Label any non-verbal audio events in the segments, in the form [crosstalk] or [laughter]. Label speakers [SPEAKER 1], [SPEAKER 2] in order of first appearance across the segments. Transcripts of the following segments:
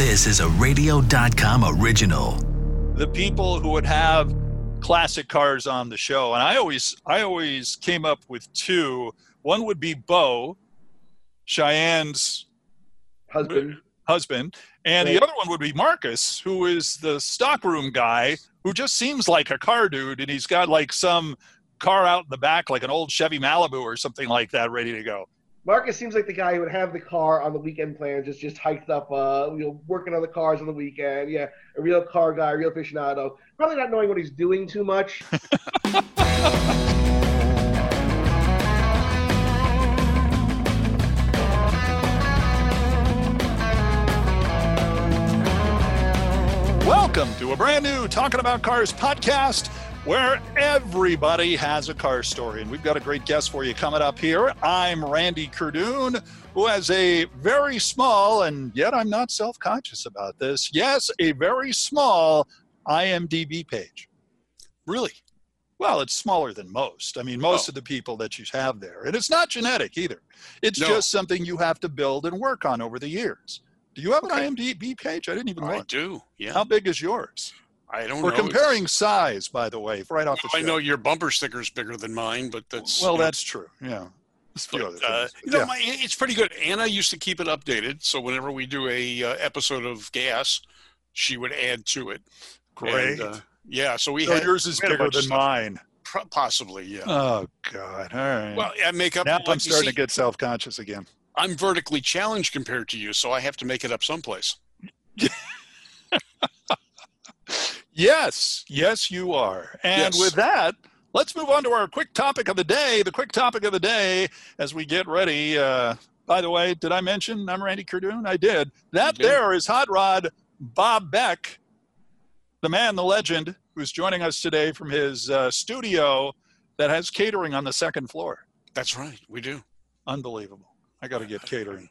[SPEAKER 1] This is a radio.com original.
[SPEAKER 2] the people who would have classic cars on the show and i always i always came up with two one would be bo cheyenne's
[SPEAKER 3] Husband.
[SPEAKER 2] husband and the other one would be marcus who is the stockroom guy who just seems like a car dude and he's got like some car out in the back like an old chevy malibu or something like that ready to go
[SPEAKER 3] Marcus seems like the guy who would have the car on the weekend plans, just just hiked up, uh, you know, working on the cars on the weekend. Yeah, a real car guy, real aficionado. Probably not knowing what he's doing too much. [laughs]
[SPEAKER 2] Welcome to a brand new Talking About Cars podcast where everybody has a car story. And we've got a great guest for you coming up here. I'm Randy Kerdoon, who has a very small, and yet I'm not self conscious about this. Yes, a very small IMDb page.
[SPEAKER 4] Really?
[SPEAKER 2] Well, it's smaller than most. I mean, most
[SPEAKER 4] Oh.
[SPEAKER 2] of the people that you have there. And it's not genetic either. It's
[SPEAKER 4] No.
[SPEAKER 2] just something you have to build and work on over the years. Do you have an
[SPEAKER 4] Okay.
[SPEAKER 2] IMDb page? I didn't even
[SPEAKER 4] know.
[SPEAKER 2] I
[SPEAKER 4] do. Yeah.
[SPEAKER 2] How big is yours?
[SPEAKER 4] I don't
[SPEAKER 2] We're
[SPEAKER 4] know.
[SPEAKER 2] comparing size, by the way, right off the
[SPEAKER 4] Well, I know your bumper sticker's bigger than mine, but that's
[SPEAKER 2] well,
[SPEAKER 4] you know,
[SPEAKER 2] that's true. Yeah. There's a few other
[SPEAKER 4] but, uh, you know,
[SPEAKER 2] yeah.
[SPEAKER 4] my, it's pretty good. Anna used to keep it updated, so whenever we do a uh, episode of Gas, she would add to it.
[SPEAKER 2] Great.
[SPEAKER 4] And, uh, yeah, so we
[SPEAKER 2] so
[SPEAKER 4] had
[SPEAKER 2] yours is bigger than mine.
[SPEAKER 4] possibly. Yeah.
[SPEAKER 2] Oh, God. All right.
[SPEAKER 4] well, yeah, makeup.
[SPEAKER 2] now
[SPEAKER 4] like
[SPEAKER 2] I'm starting
[SPEAKER 4] see,
[SPEAKER 2] to get self conscious again.
[SPEAKER 4] I'm vertically challenged compared to you, so I have to make it up someplace. [laughs]
[SPEAKER 2] Yes. Yes, you are. And
[SPEAKER 4] Yes.
[SPEAKER 2] with that, let's move on to our quick topic of the day. The quick topic of the day as we get ready. Uh, by the way, did I mention I'm Randy Kerdoon? I did. That
[SPEAKER 4] did.
[SPEAKER 2] there is Hot Rod Bob Beck, the man, the legend, who's joining us today from his uh, studio that has catering on the second floor.
[SPEAKER 4] That's right. We do.
[SPEAKER 2] Unbelievable. I got to get catering.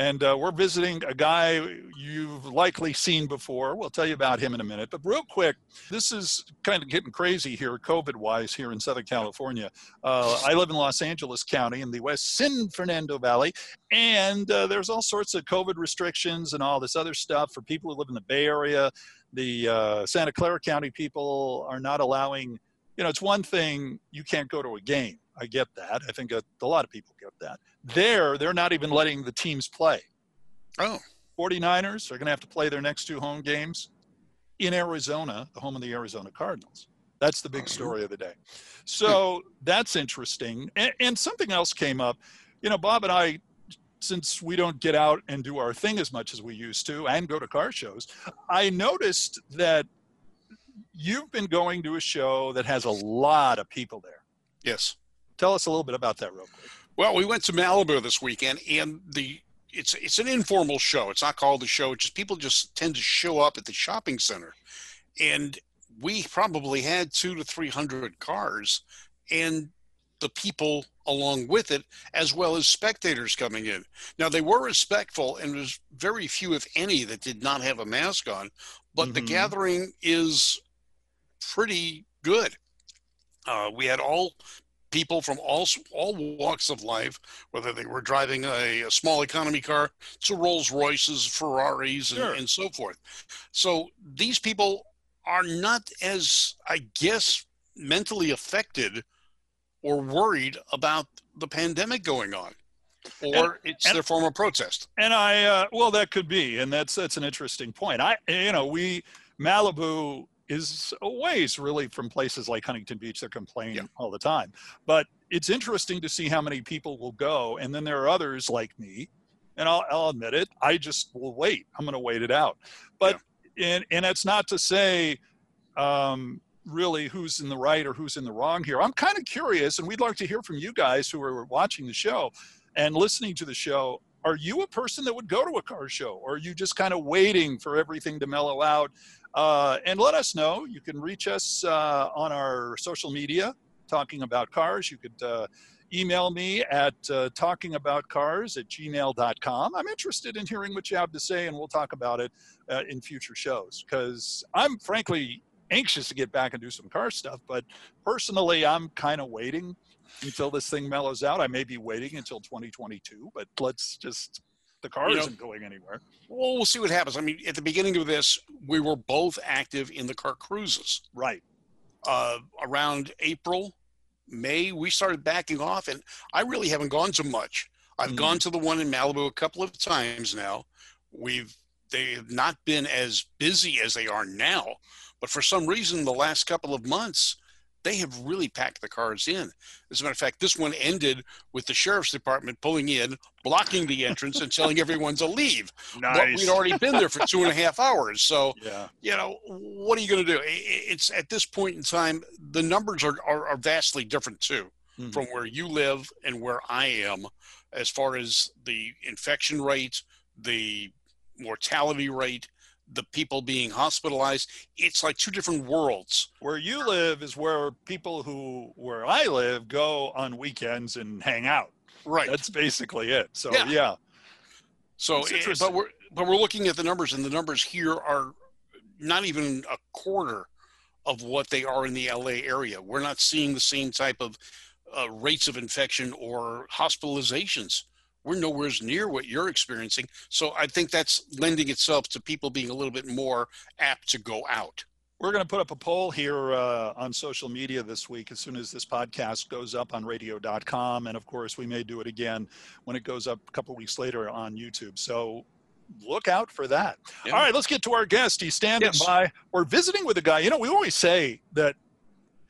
[SPEAKER 2] And uh, we're visiting a guy you've likely seen before. We'll tell you about him in a minute. But real quick, this is kind of getting crazy here, COVID wise, here in Southern California. Uh, I live in Los Angeles County in the West San Fernando Valley. And uh, there's all sorts of COVID restrictions and all this other stuff for people who live in the Bay Area. The uh, Santa Clara County people are not allowing, you know, it's one thing you can't go to a game. I get that. I think a, a lot of people get that. There, they're not even letting the teams play.
[SPEAKER 4] Oh,
[SPEAKER 2] 49ers are going to have to play their next two home games in Arizona, the home of the Arizona Cardinals. That's the big mm-hmm. story of the day. So that's interesting. And, and something else came up. You know, Bob and I, since we don't get out and do our thing as much as we used to and go to car shows, I noticed that you've been going to a show that has a lot of people there.
[SPEAKER 4] yes.
[SPEAKER 2] Tell us a little bit about that, real quick.
[SPEAKER 4] Well, we went to Malibu this weekend, and the it's it's an informal show. It's not called a show. It's just people just tend to show up at the shopping center, and we probably had two to three hundred cars, and the people along with it, as well as spectators coming in. Now they were respectful, and there's very few, if any, that did not have a mask on. But the
[SPEAKER 2] Mhm.
[SPEAKER 4] gathering is pretty good. Uh, we had all people from all all walks of life, whether they were driving a, a small economy car to Rolls Royces, Ferraris, and,
[SPEAKER 2] Sure.
[SPEAKER 4] and so forth. So these people are not as, I guess, mentally affected or worried about the pandemic going on, or it's
[SPEAKER 2] and-
[SPEAKER 4] their form of protest.
[SPEAKER 2] And I, uh, well, that could be, and that's that's an interesting point. I, you know, we Malibu is a ways really from places like Huntington Beach. They're complaining
[SPEAKER 4] Yeah.
[SPEAKER 2] all the time, but it's interesting to see how many people will go, and then there are others like me, and I'll, I'll admit it. I just will wait. I'm going to wait it out, but and and it's not to say. Um, really who's in the right or who's in the wrong here i'm kind of curious and we'd like to hear from you guys who are watching the show and listening to the show are you a person that would go to a car show or are you just kind of waiting for everything to mellow out uh, and let us know. You can reach us uh, on our social media talking about cars. You could uh, email me at uh, talkingaboutcars at gmail.com i'm interested in hearing what you have to say and we'll talk about it uh, in future shows. Because i'm frankly anxious to get back and do some car stuff but personally i'm kind of waiting until this thing mellows out. I may be waiting until 2022, but let's just The car
[SPEAKER 4] You
[SPEAKER 2] isn't going anywhere.
[SPEAKER 4] Well, we'll see what happens. I mean, at the beginning of this, we were both active in the car cruises.
[SPEAKER 2] Right.
[SPEAKER 4] Uh, around April, May, we started backing off, and I really haven't gone to much. I've
[SPEAKER 2] Mhm.
[SPEAKER 4] gone to the one in Malibu a couple of times now. We've they have not been as busy as they are now, but for some reason, the last couple of months, they have really packed the cars in. As a matter of fact, this one ended with the sheriff's department pulling in, blocking the entrance, and telling everyone to leave. But
[SPEAKER 2] Nice.
[SPEAKER 4] we'd already been there for two and a half hours. So, [laughs]
[SPEAKER 2] yeah.
[SPEAKER 4] you know, what are you going to do? It's at this point in time, the numbers are, are, are vastly different too
[SPEAKER 2] Mhm.
[SPEAKER 4] from where you live and where I am as far as the infection rate, the mortality rate, the people being hospitalized. It's like two different worlds.
[SPEAKER 2] Where you live is where people who where I live go on weekends and hang out.
[SPEAKER 4] Right.
[SPEAKER 2] That's basically it. So
[SPEAKER 4] Yeah.
[SPEAKER 2] yeah.
[SPEAKER 4] So,
[SPEAKER 2] It's
[SPEAKER 4] eh, but we're but we're looking at the numbers, and the numbers here are not even a quarter of what they are in the LA area. We're not seeing the same type of uh, rates of infection or hospitalizations. We're nowhere near what you're experiencing. So I think that's lending itself to people being a little bit more apt to go out.
[SPEAKER 2] We're going to put up a poll here uh, on social media this week as soon as this podcast goes up on radio.com. And of course, we may do it again when it goes up a couple weeks later on YouTube. So look out for that.
[SPEAKER 4] Yeah.
[SPEAKER 2] All right, let's get to our guest. He's standing
[SPEAKER 4] Yes.
[SPEAKER 2] by. We're visiting with a guy. You know, we always say that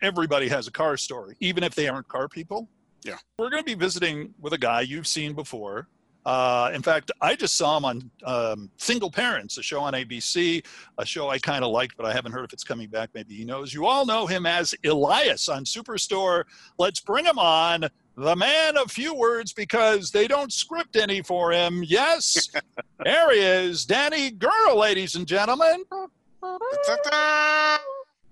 [SPEAKER 2] everybody has a car story, even if they aren't car people.
[SPEAKER 4] Yeah.
[SPEAKER 2] We're going to be visiting with a guy you've seen before. Uh, in fact, I just saw him on um, Single Parents, a show on ABC, a show I kind of liked, but I haven't heard if it's coming back. Maybe he knows. You all know him as Elias on Superstore. Let's bring him on. The man of few words because they don't script any for him. Yes, [laughs] there he is, Danny Gura, ladies and gentlemen.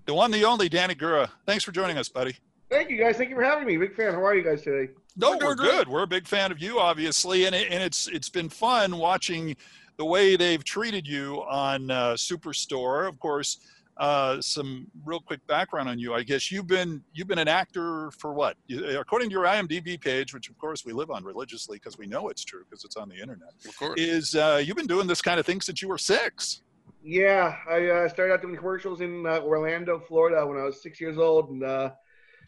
[SPEAKER 2] The one, the only Danny Gura. Thanks for joining us, buddy.
[SPEAKER 3] Thank you guys. Thank you for having me. Big fan. How are you guys today?
[SPEAKER 2] No,
[SPEAKER 4] We're
[SPEAKER 2] we're good. We're a big fan of you, obviously, and it, and it's it's been fun watching the way they've treated you on uh, Superstore. Of course, uh, some real quick background on you. I guess you've been you've been an actor for what? You- According to your IMDb page, which of course we live on religiously because we know it's true because it's on the internet.
[SPEAKER 4] Of course.
[SPEAKER 2] Is uh, you've been doing this kind of thing since you were six?
[SPEAKER 3] Yeah, I uh, started out doing commercials in uh, Orlando, Florida, when I was six years old, and uh,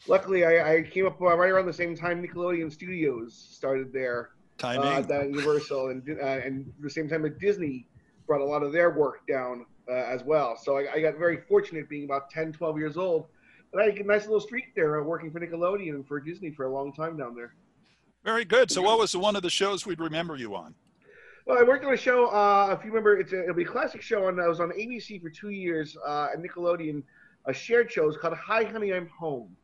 [SPEAKER 3] luckily I, I came up right around the same time Nickelodeon Studios started there
[SPEAKER 2] Timing.
[SPEAKER 3] uh, down at Universal, and uh, and the same time that Disney brought a lot of their work down uh, as well. So I, I got very fortunate being about 10, 12 years old. But I had a nice little streak there, uh, working for Nickelodeon and for Disney for a long time down there.
[SPEAKER 2] Very good. So, what was one of the shows we'd remember you on?
[SPEAKER 3] Well, I worked on a show. Uh, if you remember, it's a, it'll be a classic show, and I was on ABC for two years uh, at Nickelodeon. A shared show. It's called Hi, Honey, I'm Home,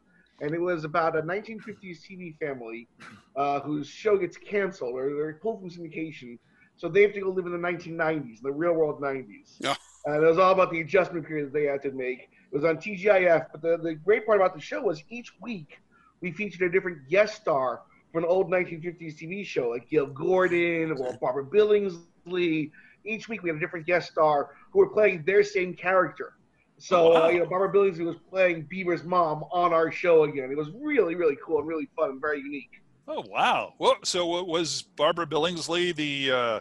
[SPEAKER 3] and it was about a 1950s TV family uh, whose show gets canceled or they're pulled from syndication, so they have to go live in the 1990s, the real world 90s.
[SPEAKER 4] Yeah.
[SPEAKER 3] And it was all about the adjustment period that they had to make. It was on TGIF, but the, the great part about the show was each week we featured a different guest star from an old 1950s TV show, like Gale Gordon or Barbara Billingsley. Each week we had a different guest star who were playing their same character. So,
[SPEAKER 2] Oh, wow.
[SPEAKER 3] uh, you know, Barbara Billingsley was playing Beaver's mom on our show again. It was really, really cool and really fun and very unique.
[SPEAKER 2] Oh wow! Well, so what was Barbara Billingsley the uh,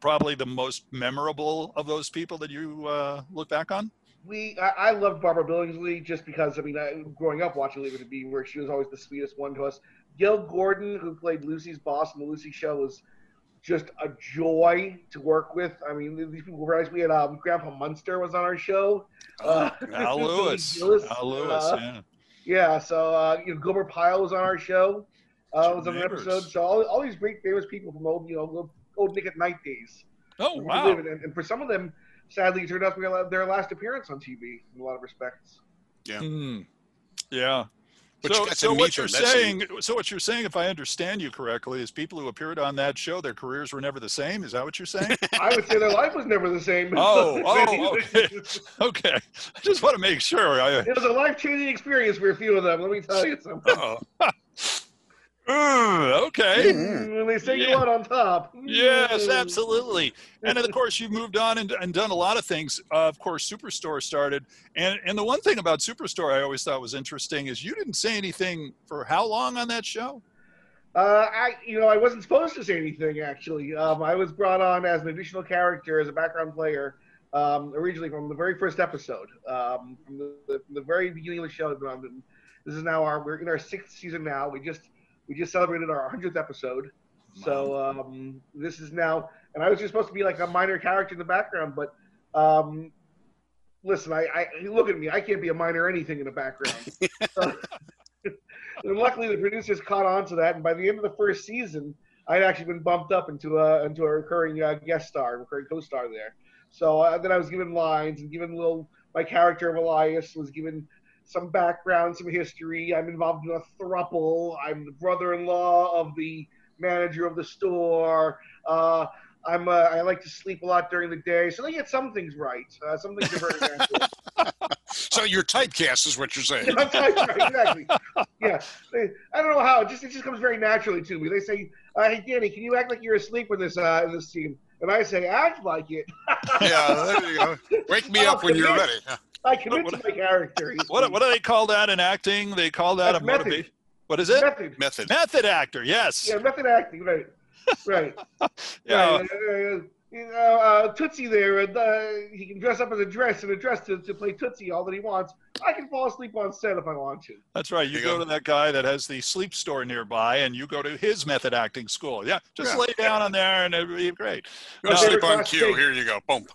[SPEAKER 2] probably the most memorable of those people that you uh, look back on?
[SPEAKER 3] We, I, I loved Barbara Billingsley just because, I mean, I, growing up watching Leave It to Beaver, she was always the sweetest one to us. Gale Gordon, who played Lucy's boss in the Lucy show, was just a joy to work with. I mean, these people were nice. We had um, Grandpa Munster was on our show. Uh, [laughs]
[SPEAKER 2] Al
[SPEAKER 3] Billy
[SPEAKER 2] Lewis.
[SPEAKER 3] Gillis,
[SPEAKER 2] Al Lewis.
[SPEAKER 3] uh,
[SPEAKER 2] yeah.
[SPEAKER 3] Yeah, so uh, you know, Gilbert Pyle was on our show. Uh,
[SPEAKER 2] Two
[SPEAKER 3] was on an episode. So all, all these great famous people from old, you know, old- old Nick at Nite days.
[SPEAKER 2] Oh wow!
[SPEAKER 3] living, And, and for some of them, sadly, it turned out to be their last appearance on TV in a lot of respects.
[SPEAKER 2] Hmm. Yeah.
[SPEAKER 4] But you
[SPEAKER 2] so,
[SPEAKER 4] got to
[SPEAKER 2] so
[SPEAKER 4] meet
[SPEAKER 2] what
[SPEAKER 4] them.
[SPEAKER 2] you're
[SPEAKER 4] That's
[SPEAKER 2] saying, so what you're saying, if I understand you correctly, is people who appeared on that show, their careers were never the same. Is that what you're saying? [laughs]
[SPEAKER 3] I would say their life was never the same. [laughs]
[SPEAKER 2] Oh, [laughs] oh, okay. okay. I just want to make sure. I,
[SPEAKER 3] It was a life changing experience for a few of them. Let me tell you something.
[SPEAKER 2] Oh. Mm, okay.
[SPEAKER 3] When they say
[SPEAKER 2] Yeah.
[SPEAKER 3] you out on top.
[SPEAKER 2] Yes,
[SPEAKER 3] Mm.
[SPEAKER 2] absolutely. And of course, you've moved on and, and done a lot of things. Uh, of course, Superstore started. And, and the one thing about Superstore I always thought was interesting is you didn't say anything for how long on that show?
[SPEAKER 3] Uh, I, you know, I wasn't supposed to say anything actually. Um, I was brought on as an additional character, as a background player, um, originally from the very first episode, um, from the, the, from the very beginning of the show. Um, This is now our we're in our sixth season now. We just we just celebrated our hundredth episode, so um, this is now. And I was just supposed to be like a minor character in the background, but um, listen, I, I look at me. I can't be a minor anything in the background. [laughs] [laughs] and luckily, the producers caught on to that, and by the end of the first season, I'd actually been bumped up into a into a recurring uh, guest star, recurring co-star there. So uh, then I was given lines and given little. My character of Elias was given some background, some history. I'm involved in a thruple. I'm the brother-in-law of the manager of the store. Uh, I'm uh, I like to sleep a lot during the day, so they get some things right. Uh, some things are very natural. [laughs]
[SPEAKER 4] So you're typecast, is what you're saying. [laughs]
[SPEAKER 3] That's right, right, exactly. Yeah, I don't know how. It just it just comes very naturally to me. They say, uh, "Hey, Danny, can you act like you're asleep in this uh, in this scene?" And I say, "Act like it."
[SPEAKER 4] yeah, there you go. [laughs] Wake me up when you're ready.
[SPEAKER 3] I commit
[SPEAKER 2] What-
[SPEAKER 3] to my character.
[SPEAKER 2] What what do they call that in acting? They call that
[SPEAKER 3] That's
[SPEAKER 2] a
[SPEAKER 3] method.
[SPEAKER 2] motivation. What is it?
[SPEAKER 3] Method.
[SPEAKER 4] Method.
[SPEAKER 2] Method actor. Yes.
[SPEAKER 3] Yeah, method acting. Right. Right. [laughs]
[SPEAKER 2] Yeah.
[SPEAKER 3] Right, uh, you know, uh, Tootsie there, and uh, he can dress up as a dress and a dress to, to play Tootsie all that he wants. I can fall asleep on set if I want to.
[SPEAKER 2] That's right. You
[SPEAKER 4] you
[SPEAKER 2] go
[SPEAKER 4] go.
[SPEAKER 2] to that guy that has the sleep store nearby, and you go to his method acting school. Yeah, just
[SPEAKER 4] Yeah.
[SPEAKER 2] lay down on there, and it'll be great.
[SPEAKER 4] Go
[SPEAKER 2] No,
[SPEAKER 4] sleep on cue. Here you go. Boom.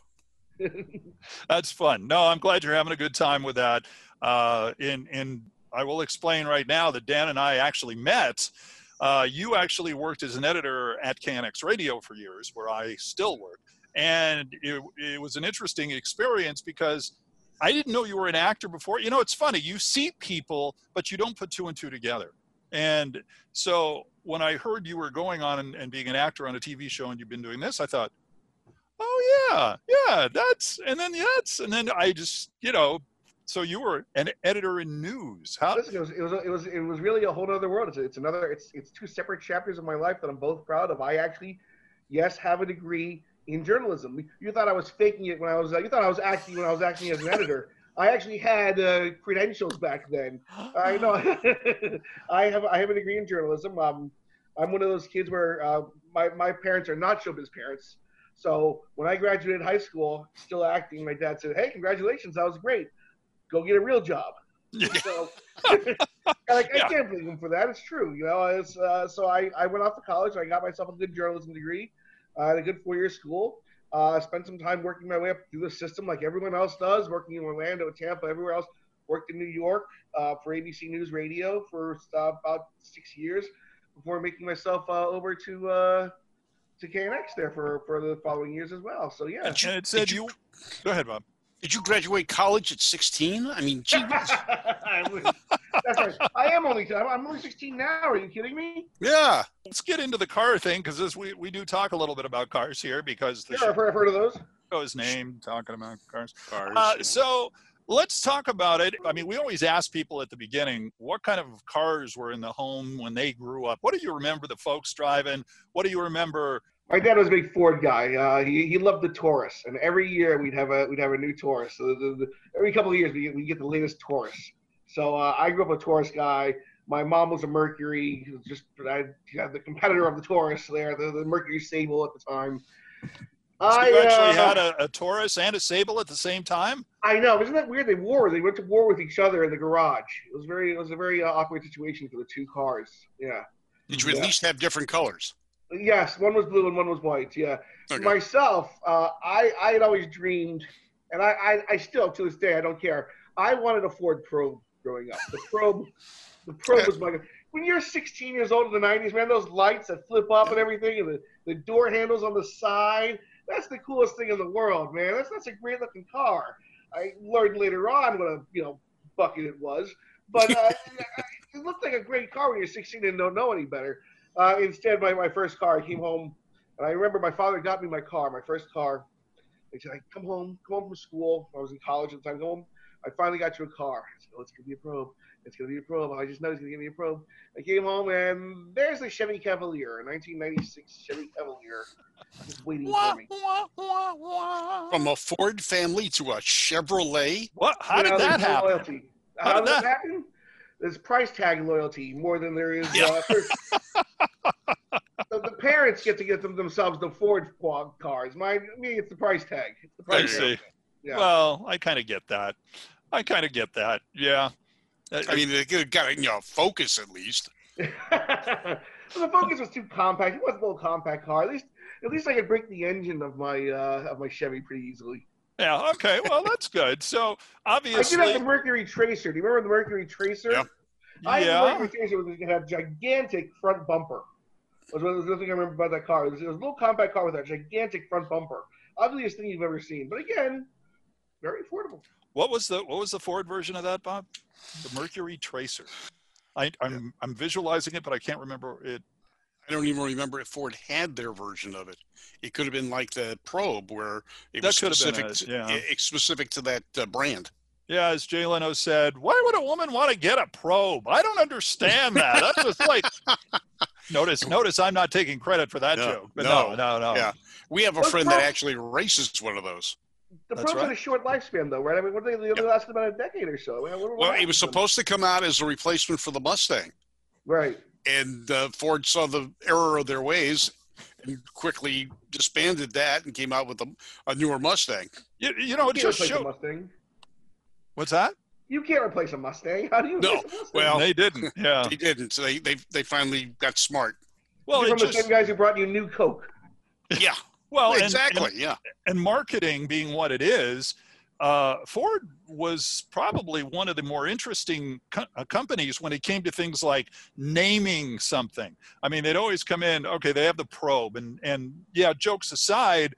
[SPEAKER 2] That's fun. No, I'm glad you're having a good time with that. Uh, in and I will explain right now that Dan and I actually met. Uh, you actually worked as an editor at KNX Radio for years, where I still work, and it, it was an interesting experience because I didn't know you were an actor before. You know, it's funny. You see people, but you don't put two and two together. And so when I heard you were going on and, and being an actor on a TV show and you've been doing this, I thought, oh yeah, yeah, that's and then that's and then I just you know, so you were an editor in news. How
[SPEAKER 3] Listen, it was, it was it was it was really a whole other world. It's, it's another it's it's two separate chapters of my life that I'm both proud of. I actually, yes, have a degree in journalism. You thought I was faking it when I was uh, you thought I was acting when I was acting as an editor. I actually had uh, credentials back then. [gasps] I know. [laughs] I have I have a degree in journalism. Um, I'm one of those kids where uh, my my parents are not showbiz parents. So when I graduated high school, still acting, my dad said, "Hey, congratulations, that was great. Go get a real job." [laughs]
[SPEAKER 2] Yeah.
[SPEAKER 3] So, like,
[SPEAKER 2] Yeah.
[SPEAKER 3] I can't blame him for that. It's true, you know. It's, uh, so I, I went off to college. I got myself a good journalism degree. I had a good four-year school. Uh, I spent some time working my way up through the system, like everyone else does. Working in Orlando, Tampa, everywhere else. Worked in New York uh, for ABC News Radio for uh, about six years before making myself uh, over to uh, to KNX there for for the following years as well. So yeah.
[SPEAKER 4] Did you-
[SPEAKER 2] and it said
[SPEAKER 4] did
[SPEAKER 2] you, Go ahead, Bob.
[SPEAKER 4] Did you graduate college at 16? I mean, [laughs] gee, whiz.
[SPEAKER 3] That's right. I am only I'm I'm only 16 now. Are you kidding me?
[SPEAKER 4] yeah.
[SPEAKER 2] Let's get into the car thing because we we do talk a little bit about cars here because the
[SPEAKER 3] Sure, I've heard, I've heard of those.
[SPEAKER 2] show is named talking about cars.
[SPEAKER 4] Cars,
[SPEAKER 2] Uh,
[SPEAKER 4] yeah.
[SPEAKER 2] so let's talk about it. I mean, we always ask people at the beginning what kind of cars were in the home when they grew up. What do you remember the folks driving? What do you remember?
[SPEAKER 3] My dad was a big Ford guy. Uh, he, he loved the Taurus, and every year we'd have a we'd have a new Taurus. So the, the, every couple of years we we get the latest Taurus. So uh, I grew up a Taurus guy. My mom was a Mercury, just I had the competitor of the Taurus there, the, the Mercury Sable at the time. I
[SPEAKER 2] you actually
[SPEAKER 3] uh,
[SPEAKER 2] had a, a Taurus and a Sable at the same time.
[SPEAKER 3] I know, isn't that weird? They war. They went to war with each other in the garage. It was very it was a very uh, awkward situation for the two cars. Yeah.
[SPEAKER 4] Did you at
[SPEAKER 3] Yeah.
[SPEAKER 4] least have different colors?
[SPEAKER 3] Yes, one was blue and one was white. Yeah.
[SPEAKER 4] Okay.
[SPEAKER 3] Myself, uh, I I had always dreamed, and I, I I still to this day I don't care. I wanted a Ford Probe growing up. The Probe, the Probe was my. When you're 16 years old in the 90s, man, those lights that flip up and everything, and the, the door handles on the side, that's the coolest thing in the world, man. That's that's a great looking car. I learned later on what a you know bucket it was, but uh, [laughs] it looked like a great car when you're 16 and don't know any better. Uh, instead, my, my first car, I came home, and I remember my father got me my car, my first car. He said, I "Come home, come home from school." I was in college at the time. Come home. I finally got you a car. I said, "Oh, it's gonna be a probe. It's gonna be a probe. I just know he's gonna give me a probe." I came home, and there's a Chevy Cavalier, a 1996 Chevy Cavalier, just waiting for me.
[SPEAKER 4] From a Ford family to a Chevrolet?
[SPEAKER 2] What? How
[SPEAKER 3] You
[SPEAKER 2] did
[SPEAKER 3] know,
[SPEAKER 2] that happen?
[SPEAKER 3] Loyalty.
[SPEAKER 2] How
[SPEAKER 3] How,
[SPEAKER 2] did
[SPEAKER 3] that happen? There's price tag loyalty more than there is.
[SPEAKER 4] Yeah.
[SPEAKER 3] Uh, [laughs] parents get to get them themselves the Ford quad cars. My me, it's the price tag. It's the
[SPEAKER 2] I
[SPEAKER 3] price
[SPEAKER 2] see.
[SPEAKER 3] tag. Yeah.
[SPEAKER 2] Well, I kind of get that. I kind of get that. Yeah.
[SPEAKER 4] I mean, they got you know focus at least. [laughs]
[SPEAKER 3] Well, the Focus was too compact. It was a little compact car. At least, at least I could break the engine of my uh, of my Chevy pretty easily.
[SPEAKER 2] yeah. Okay. Well, that's good. So obviously, [laughs]
[SPEAKER 3] I did have the Mercury Tracer. Do you remember the Mercury Tracer?
[SPEAKER 4] Yeah.
[SPEAKER 3] I had the
[SPEAKER 2] yeah.
[SPEAKER 3] Mercury Tracer with it had a gigantic front bumper. Was was the thing I remember about that car. It was, it was a little compact car with a gigantic front bumper. Ugliest thing you've ever seen, but again, very affordable.
[SPEAKER 2] What was the what was the Ford version of that, Bob? The Mercury Tracer. I, I'm I'm visualizing it, but I can't remember it.
[SPEAKER 4] I don't even remember if Ford had their version of it. It could have been like the Probe, where it
[SPEAKER 2] That
[SPEAKER 4] was specific, to,
[SPEAKER 2] yeah.
[SPEAKER 4] specific to that uh, brand.
[SPEAKER 2] Yeah, as Jay Leno said, why would a woman want to get a probe? I don't understand that. That's just like [laughs] notice. Notice I'm not taking credit for that
[SPEAKER 4] No,
[SPEAKER 2] joke. But no,
[SPEAKER 4] no,
[SPEAKER 2] no, no.
[SPEAKER 4] yeah. We have a
[SPEAKER 3] What's
[SPEAKER 4] friend that actually races one of those.
[SPEAKER 3] The
[SPEAKER 2] That's
[SPEAKER 3] Probes had
[SPEAKER 2] right.
[SPEAKER 3] a short lifespan, though, right? I mean, what they, they only lasted about a decade or so. I mean, what- what
[SPEAKER 4] Well, it was supposed to come out as a replacement for the Mustang,
[SPEAKER 3] Right.
[SPEAKER 4] and uh, Ford saw the error of their ways and quickly disbanded that and came out with a, a newer Mustang.
[SPEAKER 2] You, you know,
[SPEAKER 3] You
[SPEAKER 2] it just
[SPEAKER 3] replace a. Mustang.
[SPEAKER 2] What's that?
[SPEAKER 3] You can't replace a Mustang. How do you?
[SPEAKER 4] No.
[SPEAKER 3] Mustang?
[SPEAKER 4] Well,
[SPEAKER 2] they didn't. Yeah.
[SPEAKER 4] They didn't. So they they they finally got smart.
[SPEAKER 2] Well,
[SPEAKER 3] You're
[SPEAKER 2] it
[SPEAKER 3] from the same guys who brought you new Coke.
[SPEAKER 4] Yeah,
[SPEAKER 2] well and-
[SPEAKER 4] exactly. yeah.
[SPEAKER 2] and marketing being what it is, uh, Ford was probably one of the more interesting co- uh, companies when it came to things like naming something. I mean, they'd always come in, okay, they have the probe, and and yeah, jokes aside,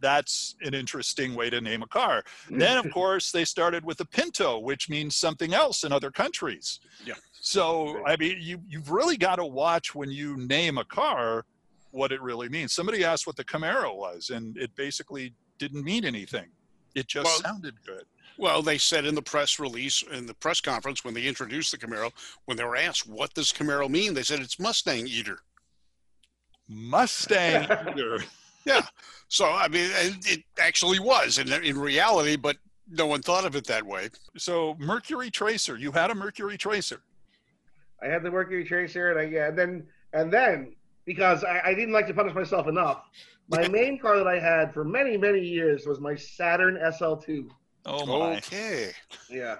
[SPEAKER 2] that's an interesting way to name a car. Then, of course, they started with the Pinto, which means something else in other countries.
[SPEAKER 4] Yeah.
[SPEAKER 2] So, I mean, you you've really got to watch when you name a car what it really means. Somebody asked what the Camaro was, and it basically didn't mean anything. It just
[SPEAKER 4] Well-
[SPEAKER 2] sounded good.
[SPEAKER 4] Well, they said in the press release, in the press conference, when they introduced the Camaro, when they were asked, what does Camaro mean? They said it's Mustang Eater.
[SPEAKER 2] Mustang [laughs] Eater. Yeah.
[SPEAKER 4] So, I mean, it it actually was in, in reality, but no one thought of it that way.
[SPEAKER 2] So Mercury Tracer. You had a Mercury Tracer.
[SPEAKER 3] I had the Mercury Tracer, and I yeah, and then and then because I, I didn't like to punish myself enough, my main car that I had for many many years was my Saturn SL2.
[SPEAKER 2] Oh my.
[SPEAKER 4] Okay.
[SPEAKER 3] Yeah.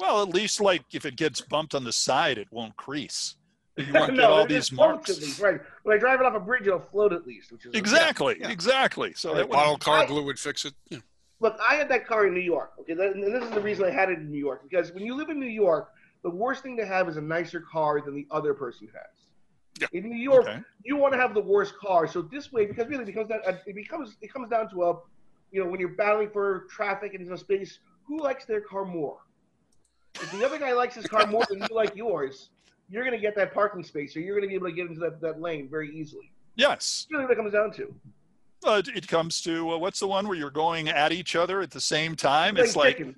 [SPEAKER 2] Well, at least like if it gets bumped on the side, it won't crease. You [laughs] won't get
[SPEAKER 3] no,
[SPEAKER 2] all these marks.
[SPEAKER 3] At least, right. When I drive it off a bridge, it'll float at least, which is
[SPEAKER 2] Exactly.
[SPEAKER 4] Yeah.
[SPEAKER 2] Exactly. So
[SPEAKER 3] Right.
[SPEAKER 2] that would,
[SPEAKER 4] Bottle car
[SPEAKER 3] I-
[SPEAKER 4] glue would fix it. Yeah.
[SPEAKER 3] Look, I had that car in New York. Okay, and this is the reason I had it in New York because when you live in New York, the worst thing to have is a nicer car than the other person has.
[SPEAKER 4] Yeah.
[SPEAKER 3] In New York,
[SPEAKER 2] okay.
[SPEAKER 3] you want to have the worst car. So this way, because really, because that it becomes it comes down to a, you know, when you're battling for traffic and space, who likes their car more? If the other guy likes his car more than you like yours, you're going to get that parking space, or you're going to be able to get into that, that lane very easily.
[SPEAKER 2] Yes.
[SPEAKER 3] That's really what it comes down to.
[SPEAKER 2] Uh, it- comes to uh, what's the one where you're going at each other at the same time? It's like
[SPEAKER 3] chicken.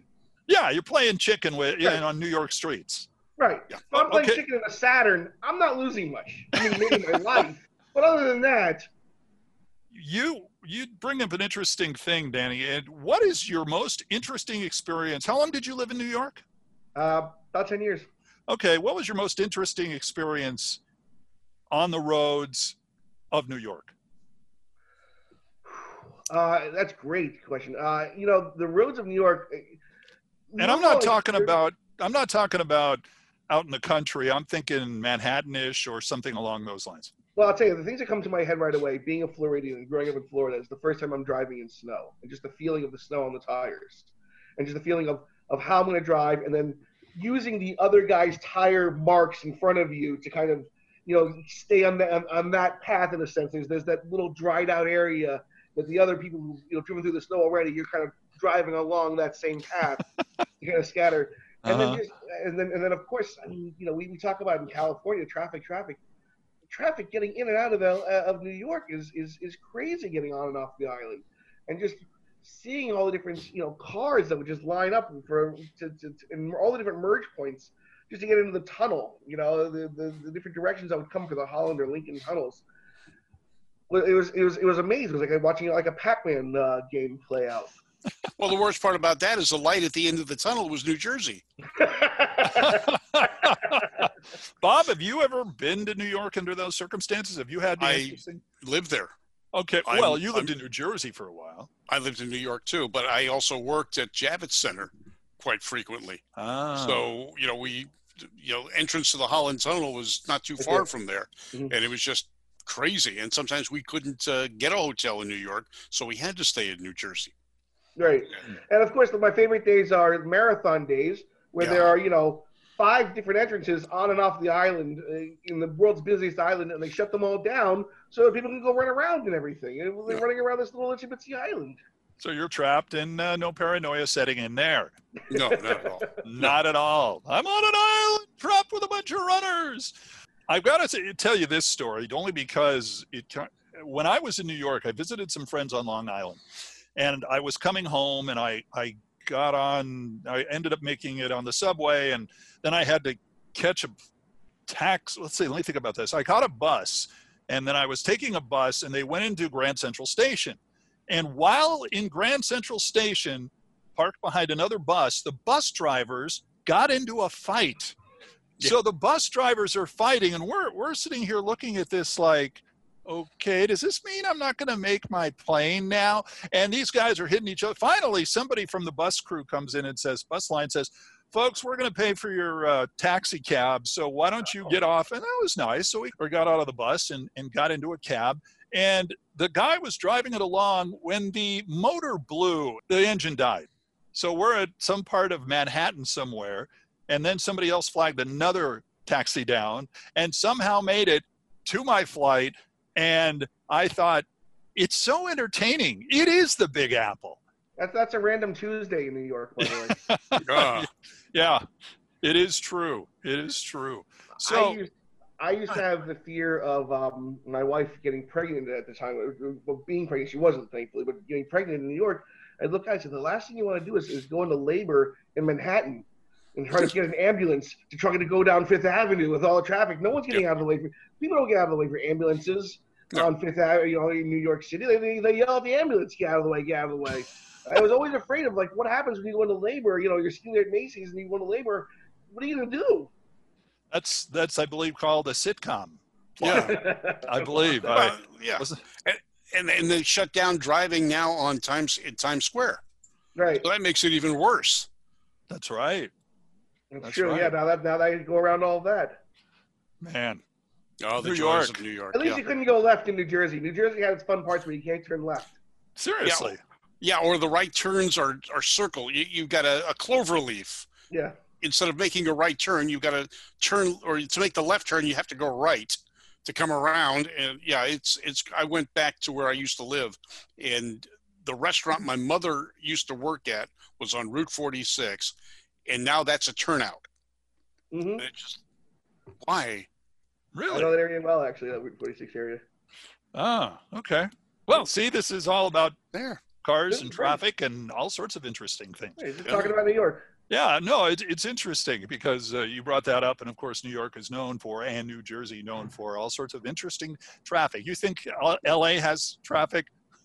[SPEAKER 2] yeah, you're playing chicken with yeah,
[SPEAKER 3] Right.
[SPEAKER 2] on New York streets.
[SPEAKER 3] Right.
[SPEAKER 4] Yeah.
[SPEAKER 3] If I'm playing
[SPEAKER 2] Okay.
[SPEAKER 3] chicken in a Saturn, I'm not losing much. I mean, maybe my [laughs] life. But other than that,
[SPEAKER 2] You you bring up an interesting thing, Danny. And what is your most interesting experience? How long did you live in New York?
[SPEAKER 3] uh, about 10 years.
[SPEAKER 2] Okay, what was your most interesting experience on the roads of New York?
[SPEAKER 3] Uh, that's great question. Uh, you know, the roads of New York. eh,
[SPEAKER 2] And I'm not talking about I'm not talking about out in the country. I'm thinking Manhattanish or something along those lines.
[SPEAKER 3] Well, I'll tell you, the things that come to my head right away, being a Floridian and growing up in Florida, is the first time I'm driving in snow. And just the feeling of the snow on the tires. And just the feeling of, of how I'm going to drive. And then using the other guy's tire marks in front of you to kind of, you know, stay on, the, on, on that path in a sense. There's, there's that little dried out area that the other people who, you know, driven through the snow already, you're kind of driving along that same path. you kind of scatter. And
[SPEAKER 2] Uh-huh.
[SPEAKER 3] then, just, and then, and then, of course, I mean, you know, we, we talk about in California traffic, traffic traffic getting in and out of L, uh, of New York is, is is crazy getting on and off the island, and just seeing all the different you know cars that would just line up for to, to, to and all the different merge points just to get into the tunnel. You know the, the, the different directions that would come for the Holland or Lincoln tunnels. Well, it was it was it was amazing. It was like watching like a Pac-Man uh, game play out.
[SPEAKER 4] Well, the worst part about that is the light at the end of the tunnel was New Jersey. [laughs]
[SPEAKER 2] Bob, have you ever been to New York under those circumstances? Have you had any
[SPEAKER 4] I-
[SPEAKER 2] interesting?
[SPEAKER 4] Lived there.
[SPEAKER 2] Okay,
[SPEAKER 4] I'm-
[SPEAKER 2] well, you lived
[SPEAKER 4] I'm-
[SPEAKER 2] in New Jersey for a while.
[SPEAKER 4] I lived in New York too, but I also worked at Javits Center quite frequently.
[SPEAKER 2] Ah,
[SPEAKER 4] So, you know, we, you know, entrance to the Holland Tunnel was not too far
[SPEAKER 3] Okay.
[SPEAKER 4] from there.
[SPEAKER 3] Mhm.
[SPEAKER 4] And it was just crazy. And sometimes we couldn't uh, get a hotel in New York. So we had to stay in New Jersey.
[SPEAKER 3] Right. And of course, my favorite days are marathon days, where
[SPEAKER 4] Yeah.
[SPEAKER 3] there are, you know, five different entrances on and off the island uh, in the world's busiest island, and they shut them all down so that people can go run around and everything. And they're
[SPEAKER 4] Yeah.
[SPEAKER 3] running around this little itsy bitsy island.
[SPEAKER 2] so you're trapped and uh, no paranoia setting in there.
[SPEAKER 4] No, not at all. [laughs]
[SPEAKER 2] Not at all. I'm on an island trapped with a bunch of runners. I've got to tell you this story only because it. When I was in New York, I visited some friends on Long Island, and I was coming home, and I I got on. I ended up making it on the subway, and then I had to catch a tax. Let's see. Let me think about this. I caught a bus, and then I was taking a bus, and they went into Grand Central Station, and while in Grand Central Station, parked behind another bus, the bus drivers got into a fight. So the bus drivers are fighting, and we're we're sitting here looking at this like, okay, does this mean I'm not going to make my plane now? And these guys are hitting each other. Finally, somebody from the bus crew comes in and says, bus line says, folks, we're going to pay for your uh, taxi cab, so why don't you get off? And that was nice. So we got out of the bus and, and got into a cab. And the guy was driving it along when the motor blew, the engine died. So we're at some part of Manhattan somewhere, and then somebody else flagged another taxi down and somehow made it to my flight. And I thought, it's so entertaining. It is the Big Apple.
[SPEAKER 3] That's that's a random Tuesday in New York, by the way. [laughs]
[SPEAKER 4] Ah,
[SPEAKER 2] Yeah, it is true. It is true.
[SPEAKER 3] I
[SPEAKER 2] So,
[SPEAKER 3] used, I used to have the fear of um, my wife getting pregnant at the time. Well, being pregnant, she wasn't, thankfully, but getting pregnant in New York. I'd look, I said, the last thing you want to do is, is go into labor in Manhattan and try to get an ambulance to try to go down Fifth Avenue with all the traffic. No one's getting out of the way for people. Don't get out of the way for ambulances
[SPEAKER 4] No.
[SPEAKER 3] on Fifth Avenue, you know, in New York City. They, they, they yell at the ambulance, "Get out of the way! Get out of the way!" [laughs] I was always afraid of like what happens when you go into labor. You know, you're sitting there at Macy's and you go into labor. What are you gonna do?
[SPEAKER 2] that's, that's I believe, called a sitcom.
[SPEAKER 4] yeah. [laughs]
[SPEAKER 2] I believe. Uh,
[SPEAKER 4] I, yeah.
[SPEAKER 2] was-
[SPEAKER 4] And, and they shut down driving now on Times in Times Square.
[SPEAKER 3] right.
[SPEAKER 4] So that makes it even worse.
[SPEAKER 2] that's right.
[SPEAKER 3] That's
[SPEAKER 2] That's
[SPEAKER 3] true.
[SPEAKER 2] right.
[SPEAKER 3] Yeah. Now that now that I go around all that.
[SPEAKER 2] Man,
[SPEAKER 4] Oh, the
[SPEAKER 2] New
[SPEAKER 4] joys
[SPEAKER 2] York.
[SPEAKER 4] of New York.
[SPEAKER 3] At least
[SPEAKER 4] yeah.
[SPEAKER 3] you couldn't go left in New Jersey. New Jersey had its fun parts where you can't turn left.
[SPEAKER 2] seriously.
[SPEAKER 4] yeah, or the right turns are, are circle. You, you've got a, a clover leaf.
[SPEAKER 3] Yeah.
[SPEAKER 4] Instead of making a right turn, you've got to turn, or to make the left turn, you have to go right to come around. And yeah, it's it's. I went back to where I used to live, and the restaurant my mother used to work at was on Route 46, and now that's a turnout.
[SPEAKER 3] hmm
[SPEAKER 4] And it just why?
[SPEAKER 3] I
[SPEAKER 2] Really?
[SPEAKER 3] know that area well, actually, that Route 46 area.
[SPEAKER 2] Ah, okay. Well, see, this is all about
[SPEAKER 4] There.
[SPEAKER 2] cars
[SPEAKER 3] Yeah,
[SPEAKER 2] and
[SPEAKER 3] right.
[SPEAKER 2] traffic and all sorts of interesting things.
[SPEAKER 3] Hey, just
[SPEAKER 4] Yeah.
[SPEAKER 3] talking about New York.
[SPEAKER 2] Yeah, no, it, it's interesting because uh, you brought that up, and of course, New York is known for, and New Jersey known for all sorts of interesting traffic. You think L.A. has traffic? [laughs]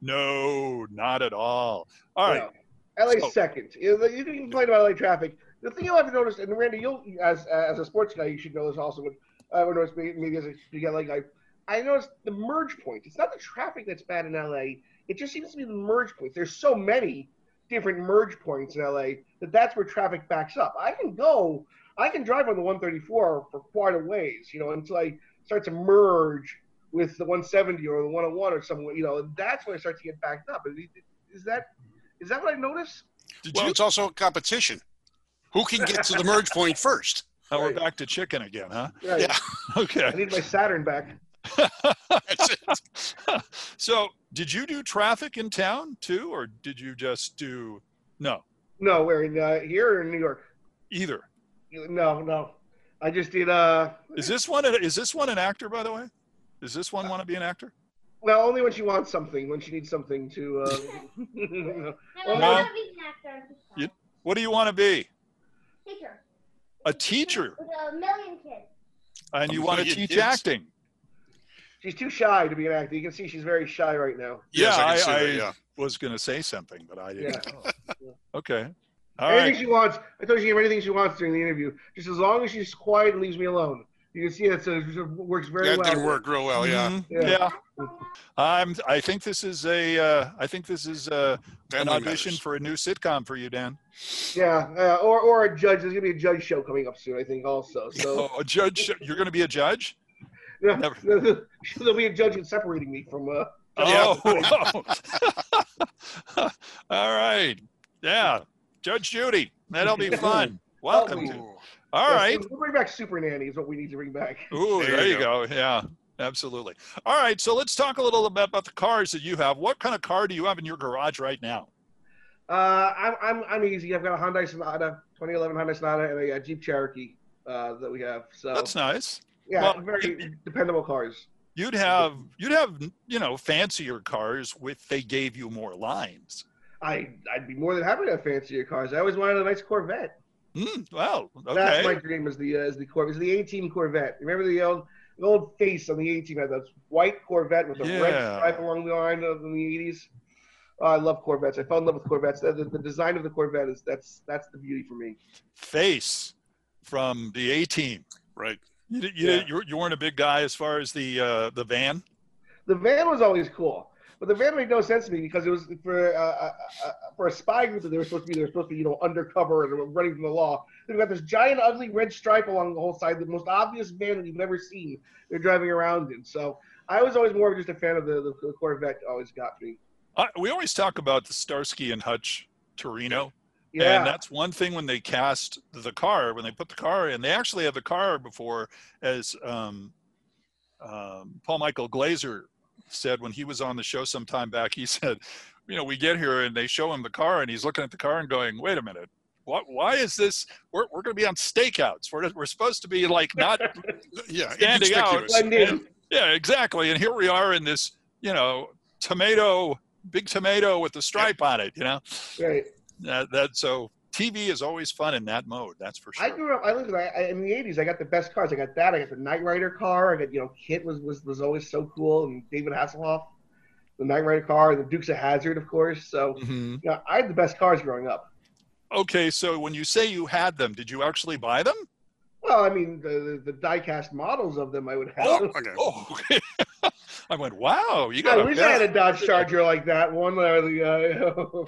[SPEAKER 2] no, not at all. All right.
[SPEAKER 3] Yeah. LA's
[SPEAKER 2] So-
[SPEAKER 3] second. You know, you can complain about LA traffic. The thing you'll have notice, and Randy, you'll as as a sports guy, you should know this also. But I would notice maybe, maybe as a big LA guy, I noticed the merge points. It's not the traffic that's bad in LA. It just seems to be the merge points. There's so many different merge points in LA that that's where traffic backs up. I can go, I can drive on the 134 for quite a ways, you know, until I start to merge with the 170 or the 101 or something. You know, that's when I start to get backed up. Is, is that is that what I noticed?
[SPEAKER 2] Did
[SPEAKER 4] Well,
[SPEAKER 2] you?
[SPEAKER 4] it's also a competition. Who can get to the merge point first?
[SPEAKER 2] Oh, we're
[SPEAKER 3] right.
[SPEAKER 2] back to chicken again, huh?
[SPEAKER 3] Right.
[SPEAKER 4] Yeah. [laughs]
[SPEAKER 2] Okay.
[SPEAKER 3] I need my Saturn back.
[SPEAKER 4] That's it. [laughs]
[SPEAKER 2] so, did you do traffic in town too, or did you just do no?
[SPEAKER 3] No, we're in uh, here or in New York.
[SPEAKER 2] Either.
[SPEAKER 3] No, no. I just did. uh
[SPEAKER 2] Is this one? Is this one an actor, by the way? Does this one want to be an actor?
[SPEAKER 3] Well, only when she wants something. When she needs something to. Uh, [laughs]
[SPEAKER 5] And
[SPEAKER 3] Well,
[SPEAKER 5] I
[SPEAKER 2] no.
[SPEAKER 5] want to be an actor.
[SPEAKER 2] You- What do you want to be?
[SPEAKER 5] Teacher.
[SPEAKER 2] A teacher,
[SPEAKER 5] With a million kids.
[SPEAKER 2] and you want to teach
[SPEAKER 4] kids.
[SPEAKER 2] acting.
[SPEAKER 3] she's too shy to be an actor. You can see she's very shy right now.
[SPEAKER 4] Yes,
[SPEAKER 2] Yeah,
[SPEAKER 4] I,
[SPEAKER 2] I-
[SPEAKER 4] that,
[SPEAKER 2] I-
[SPEAKER 4] yeah.
[SPEAKER 2] Was going to say something, but I didn't.
[SPEAKER 3] Yeah. [laughs]
[SPEAKER 2] Okay. All
[SPEAKER 3] anything
[SPEAKER 2] right.
[SPEAKER 3] she wants. I told you she can have anything she wants during the interview, just as long as she's quiet and leaves me alone. You can see that so it works very
[SPEAKER 4] That
[SPEAKER 3] well.
[SPEAKER 4] didn't work real well, yeah.
[SPEAKER 2] Mhm.
[SPEAKER 3] Yeah.
[SPEAKER 2] Yeah. I'm. I think this is a. Uh, I think this is uh, an audition
[SPEAKER 4] Matters.
[SPEAKER 2] for a new sitcom for you, Dan.
[SPEAKER 3] Yeah, uh, or or a judge. There's gonna be a judge show coming up soon, I think, also. So [laughs]
[SPEAKER 2] Oh, a judge. You're going to be a judge. [laughs]
[SPEAKER 3] yeah,
[SPEAKER 2] never-
[SPEAKER 3] there'll be a judge in separating me from. Uh,
[SPEAKER 2] Oh. [laughs] All right. Yeah. Judge Judy. That'll be fun. Welcome to.
[SPEAKER 4] Ooh.
[SPEAKER 2] All
[SPEAKER 3] yeah,
[SPEAKER 2] right.
[SPEAKER 3] We'll bring back Super Nanny. Is what we need to bring back.
[SPEAKER 2] Ooh,
[SPEAKER 4] There
[SPEAKER 2] there,
[SPEAKER 4] you
[SPEAKER 2] you go. Yeah, absolutely. All right, so let's talk a little bit about the cars that you have. What kind of car do you have in your garage right now?
[SPEAKER 3] Uh, I'm, I'm I'm easy. I've got a Hyundai Sonata, 2011 Hyundai Sonata, and a, Jeep Cherokee uh, that we have. So
[SPEAKER 2] That's nice.
[SPEAKER 3] yeah,
[SPEAKER 2] well,
[SPEAKER 3] very dependable cars.
[SPEAKER 2] You'd have you'd have you know fancier cars with they gave you more lines.
[SPEAKER 3] I I'd be more than happy to have fancier cars. I always wanted a nice Corvette.
[SPEAKER 2] Mm, well,
[SPEAKER 3] That's my dream. Is the uh, is the Corvette? Is the A Team Corvette? Remember the old the old face on the A Team had that white Corvette with a red stripe along the line of in the 80s. Oh, I love Corvettes. I fell in love with Corvettes. The, the, the design of the Corvette is that's that's the beauty for me.
[SPEAKER 2] Face from the A team.
[SPEAKER 4] Right.
[SPEAKER 2] You, you,
[SPEAKER 3] Yeah.
[SPEAKER 2] you, you weren't a big guy as far as the uh, the van.
[SPEAKER 3] The van was always cool, but the van made no sense to me because it was for uh, uh, uh, for a spy group that they were supposed to be. They were supposed to be you know undercover and running from the law. They've got this giant, ugly red stripe along the whole side, the most obvious van that you've ever seen. They're driving around in. So I was always more of just a fan of the, the, Corvette. Always got me.
[SPEAKER 2] Uh, we always talk about the Starsky and Hutch Torino.
[SPEAKER 3] Yeah.
[SPEAKER 2] And that's one thing when they cast the car, when they put the car in, they actually have the car before, as um, um, Paul Michael Glaser said when he was on the show some time back. He [laughs] said, you know, we get here and they show him the car and he's looking at the car and going, wait a minute. What, why is this? We're, we're going to be on stakeouts. We're, we're supposed to be like not [laughs]
[SPEAKER 4] Yeah.
[SPEAKER 2] Standing out.
[SPEAKER 3] in.
[SPEAKER 2] Yeah, exactly. And here we are in this, you know, tomato, big tomato with the stripe on it. You know,
[SPEAKER 3] Right.
[SPEAKER 2] that, that so TV is always fun in that mode. That's for sure.
[SPEAKER 3] I grew up. I lived I, in the '80s. I got the best cars. I got that. I got the Knight Rider car. I got you know, KITT was was, was always so cool, and David Hasselhoff, the Knight Rider car, the Dukes of Hazzard, of course. So
[SPEAKER 2] Mhm.
[SPEAKER 3] yeah, I had the best cars growing up.
[SPEAKER 2] Okay, so when you say you had them, did you actually buy them?
[SPEAKER 3] Well, I mean, the the, the die-cast models of them I would have.
[SPEAKER 4] Oh, okay.
[SPEAKER 2] Oh, okay. [laughs] [laughs] I went, wow, you
[SPEAKER 3] I
[SPEAKER 2] got a
[SPEAKER 3] wish I had a Dodge [laughs] Charger like that one. Or the,